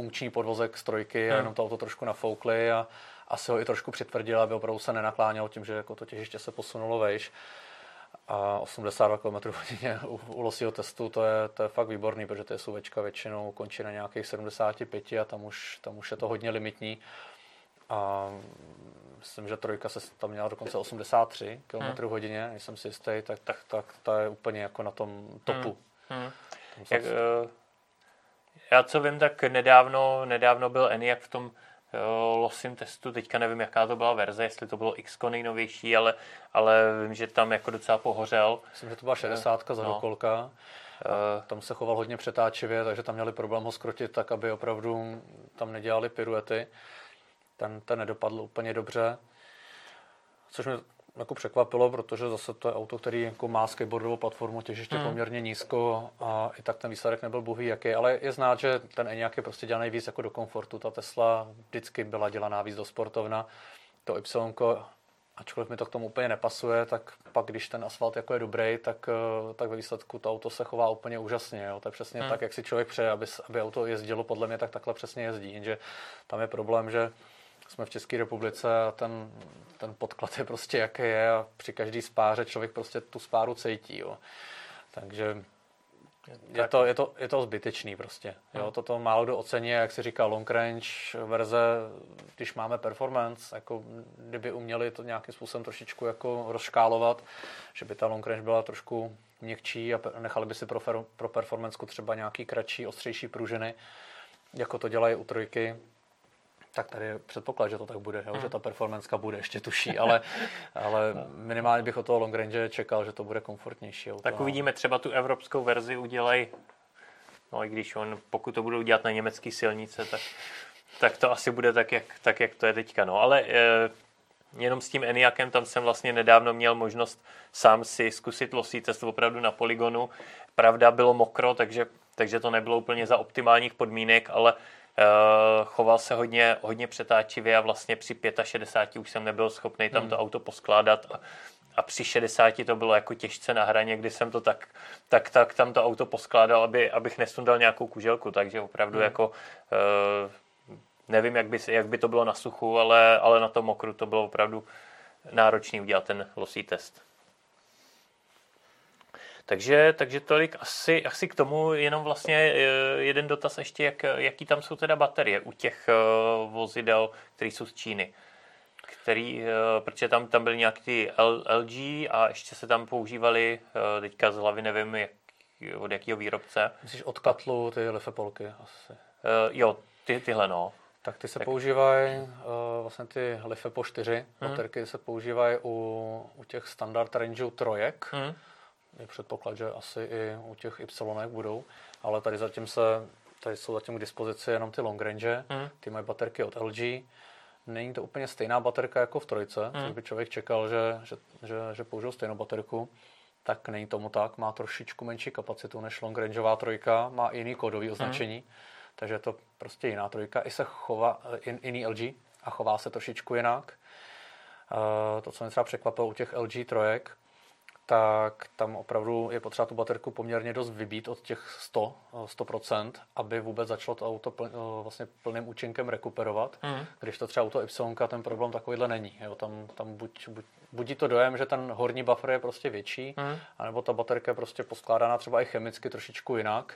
B: funkční podvozek z trojky hmm. a jenom to auto trošku nafoukli a asi ho i trošku přitvrdili, aby opravdu se nenaklánělo tím, že jako to těžiště se posunulo vejš. A 82 km hodině u, u losího testu, to je, to je fakt výborný, protože ty SUVčka většinou končí na nějakých 75 a tam už, tam už je to hodně limitní. A myslím, že trojka se tam měla dokonce 83 km hmm. hodině, nejsem si jistý, tak, tak, tak to je úplně jako na tom topu. Hmm. Hmm.
A: Jak, uh já co vím, tak nedávno, nedávno byl ENIAC v tom jo, losim testu, teďka nevím, jaká to byla verze, jestli to bylo X nejnovější, ale, ale vím, že tam jako docela pohořel.
B: Myslím, že to byla 60 za no. dokolka. Uh, tam se choval hodně přetáčivě, takže tam měli problém ho skrotit tak, aby opravdu tam nedělali piruety. Ten, ten nedopadl úplně dobře. Což mě jako překvapilo, protože zase to je auto, který jako má skateboardovou platformu, těžiště mm. poměrně nízko a i tak ten výsledek nebyl bohý jaký, ale je znát, že ten Enyaq je prostě dělaný víc jako do komfortu. Ta Tesla vždycky byla dělaná víc do sportovna. To Y, ačkoliv mi to k tomu úplně nepasuje, tak pak, když ten asfalt jako je dobrý, tak, eh, tak ve výsledku to auto se chová úplně úžasně. Jo. To je přesně hmm. tak, jak si člověk přeje, aby, aby auto jezdilo podle mě, tak takhle přesně jezdí. Jenže tam je problém, že jsme v České republice a ten, ten podklad je prostě jaký je a při každý spáře člověk prostě tu spáru cítí. Jo. Takže je to, je, to, je to zbytečný prostě. Jo, hmm. toto málo kdo ocení, jak se říká long range verze, když máme performance, jako kdyby uměli to nějakým způsobem trošičku jako rozškálovat, že by ta long range byla trošku měkčí a nechali by si pro, pro performance třeba nějaký kratší, ostřejší pružiny, jako to dělají u trojky, tak tady je předpoklad, že to tak bude, jo? že ta performance bude ještě tuší, ale, ale minimálně bych od toho long range čekal, že to bude komfortnější. Auto.
A: Tak uvidíme, třeba tu evropskou verzi udělají, no i když on, pokud to budou dělat na německé silnice, tak, tak to asi bude tak jak, tak, jak to je teďka. No, ale e, jenom s tím Eniakem, tam jsem vlastně nedávno měl možnost sám si zkusit losí test opravdu na poligonu. Pravda, bylo mokro, takže, takže to nebylo úplně za optimálních podmínek, ale choval se hodně, hodně přetáčivě a vlastně při 65 už jsem nebyl schopný tam to hmm. auto poskládat a, a při 60 to bylo jako těžce na hraně, kdy jsem to tak, tak, tak tam to auto poskládal, aby, abych nesundal nějakou kuželku, takže opravdu hmm. jako uh, nevím, jak by, jak by to bylo na suchu, ale, ale na tom mokru to bylo opravdu náročný udělat ten losí test. Takže, takže tolik asi, asi k tomu, jenom vlastně eh, jeden dotaz ještě, jak, jaký tam jsou teda baterie u těch eh, vozidel, které jsou z Číny. Který, eh, protože tam, tam byly nějaký ty LG a ještě se tam používali, teďka z hlavy nevím, jak, od jakého výrobce.
B: Myslíš od Katlu ty Lefepolky asi?
A: Jo, ty, tyhle no.
B: Tak ty se tak. používají, uh, vlastně ty Lifepo 4 hmm. baterky se používají u, u těch standard rangeů trojek. Hmm je předpoklad, že asi i u těch Y budou, ale tady zatím se, tady jsou zatím k dispozici jenom ty long range, mm. ty mají baterky od LG. Není to úplně stejná baterka jako v trojce, mm. což by člověk čekal, že, že, že, že použijou stejnou baterku. Tak není tomu tak, má trošičku menší kapacitu než long rangeová trojka, má jiný kódový hmm. označení, mm. takže je to prostě jiná trojka. I se chová, in, jiný LG a chová se trošičku jinak. Uh, to, co mě třeba překvapilo u těch LG trojek, tak tam opravdu je potřeba tu baterku poměrně dost vybít od těch 100, 100%, aby vůbec začalo to auto pl, vlastně plným účinkem rekuperovat. Mm. Když to třeba auto Y, ten problém takovýhle není. Jo, tam, tam buď, buď, budí to dojem, že ten horní buffer je prostě větší, mm. anebo ta baterka je prostě poskládaná třeba i chemicky trošičku jinak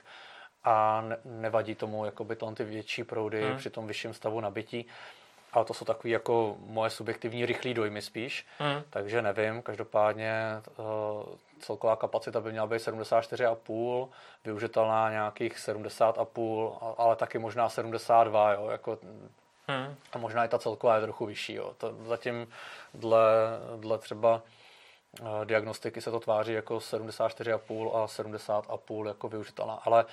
B: a ne, nevadí tomu jakoby ty větší proudy mm. při tom vyšším stavu nabití ale to jsou takové jako moje subjektivní rychlé dojmy spíš, mm. takže nevím, každopádně uh, celková kapacita by měla být 74,5, využitelná nějakých 70,5, ale taky možná 72, jo, jako Hmm. A možná i ta celková je trochu vyšší. Jo. To zatím dle, dle třeba uh, diagnostiky se to tváří jako 74,5 a 70,5 jako využitelná. Ale uh,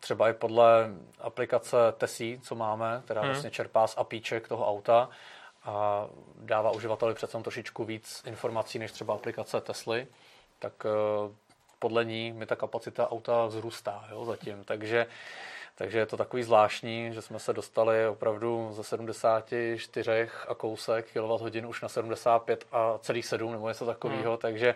B: třeba i podle aplikace Tesí, co máme, která hmm. vlastně čerpá z APIček toho auta a dává uživateli přece trošičku víc informací než třeba aplikace Tesly, tak eh, podle ní mi ta kapacita auta vzrůstá jo, zatím. Takže, takže je to takový zvláštní, že jsme se dostali opravdu ze 74 a kousek kWh už na 75 a celý 7 nebo něco takového, hmm. takže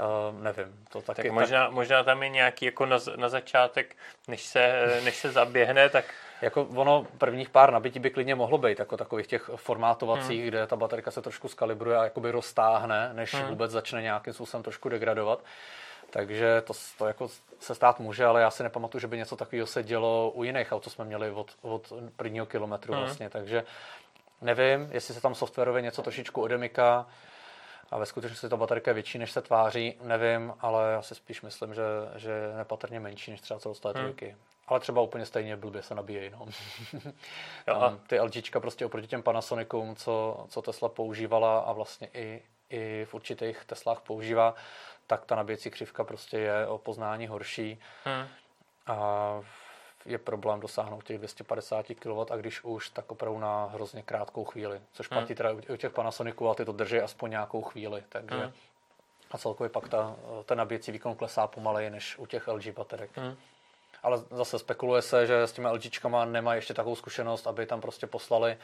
B: Uh, nevím, to taky...
A: Tak možná, tak... možná tam je nějaký jako na, na začátek, než se, než se zaběhne, tak...
B: Jako ono prvních pár nabití by klidně mohlo být, jako takových těch formátovacích, hmm. kde ta baterka se trošku skalibruje a jakoby roztáhne, než hmm. vůbec začne nějakým způsobem trošku degradovat. Takže to, to jako se stát může, ale já si nepamatuju, že by něco takového se dělo u jiných aut, co jsme měli od, od prvního kilometru hmm. vlastně. Takže nevím, jestli se tam softwarově něco trošičku odemyká, a ve skutečnosti ta baterka je větší, než se tváří, nevím, ale já si spíš myslím, že, že je nepatrně menší než třeba celosté hmm. trojky. Ale třeba úplně stejně blbě se nabíjejí. No. ty LGčka prostě oproti těm Panasonicům, co, co Tesla používala a vlastně i, i v určitých Teslách používá, tak ta nabíjecí křivka prostě je o poznání horší. Hmm. A je problém dosáhnout těch 250 kW a když už, tak opravdu na hrozně krátkou chvíli. Což hmm. platí teda u těch Panasoniců a ty to drží aspoň nějakou chvíli. Takže hmm. a celkově pak ta, ten nabíjecí výkon klesá pomaleji než u těch LG baterek. Hmm. Ale zase spekuluje se, že s těmi LGčkama nemají ještě takovou zkušenost, aby tam prostě poslali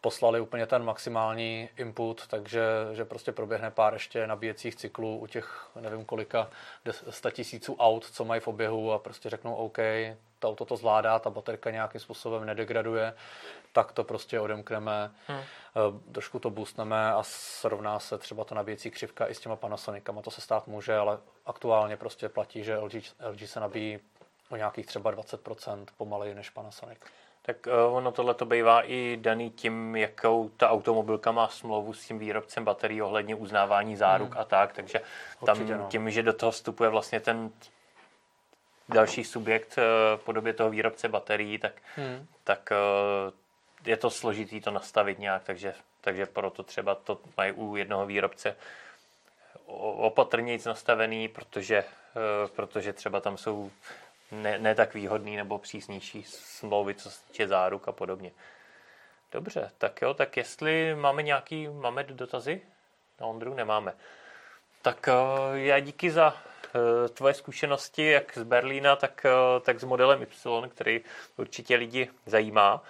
B: poslali úplně ten maximální input, takže že prostě proběhne pár ještě nabíjecích cyklů u těch nevím kolika 100 tisíců aut, co mají v oběhu a prostě řeknou OK, to auto to zvládá, ta baterka nějakým způsobem nedegraduje, tak to prostě odemkneme, hmm. trošku to boostneme a srovná se třeba to nabíjecí křivka i s těma Panasonicama. To se stát může, ale aktuálně prostě platí, že LG, LG se nabíjí o nějakých třeba 20% pomaleji než Panasonic.
A: Tak uh, ono tohle to bývá i daný tím, jakou ta automobilka má smlouvu s tím výrobcem baterií ohledně uznávání záruk hmm. a tak, takže tam no. tím, že do toho vstupuje vlastně ten další subjekt uh, v podobě toho výrobce baterií, tak, hmm. tak uh, je to složitý to nastavit nějak, takže, takže proto třeba to mají u jednoho výrobce opatrněji nastavený, protože, protože třeba tam jsou ne, ne tak výhodný nebo přísnější smlouvy, co se týče záruk a podobně. Dobře, tak jo, tak jestli máme nějaký, máme dotazy na Ondru? Nemáme. Tak uh, já díky za uh, tvoje zkušenosti, jak z Berlína, tak, uh, tak s modelem Y, který určitě lidi zajímá.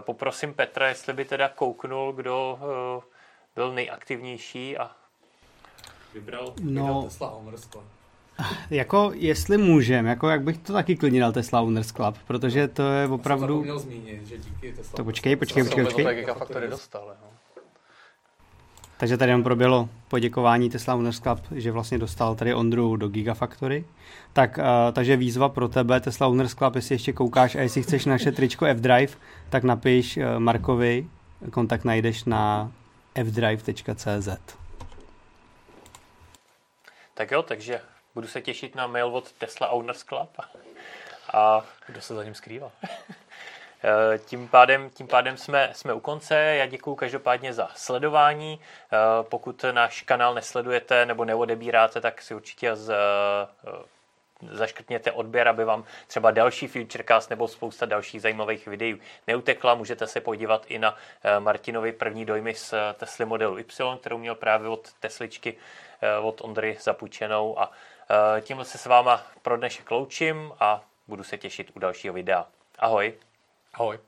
A: Poprosím Petra, jestli by teda kouknul, kdo byl nejaktivnější a vybral,
C: no, vybral Tesla jako, jestli můžem, jako jak bych to taky klidně dal Tesla Owners Club, protože to je opravdu...
B: měl zmínit, že díky Tesla...
C: To počkej, počkej, počkej, počkej.
B: počkej. Gigafactory dostal.
C: Takže tady jenom proběhlo poděkování Tesla Owners Club, že vlastně dostal tady Ondru do Gigafactory. Tak, uh, takže výzva pro tebe, Tesla Owners Club, jestli ještě koukáš a jestli chceš naše tričko F-Drive, tak napiš uh, Markovi, kontakt najdeš na fdrive.cz.
A: Tak jo, takže Budu se těšit na mail od Tesla Owners Club. A
B: kdo se za ním skrývá?
A: Eh, tím pádem, tím pádem jsme, jsme u konce. Já děkuji každopádně za sledování. Eh, pokud náš kanál nesledujete nebo neodebíráte, tak si určitě z, eh, zaškrtněte odběr, aby vám třeba další Futurecast nebo spousta dalších zajímavých videí neutekla. Můžete se podívat i na Martinovi první dojmy z Tesly modelu Y, kterou měl právě od Tesličky od Ondry zapůjčenou a tímhle se s váma pro dnešek loučím a budu se těšit u dalšího videa. Ahoj.
B: Ahoj.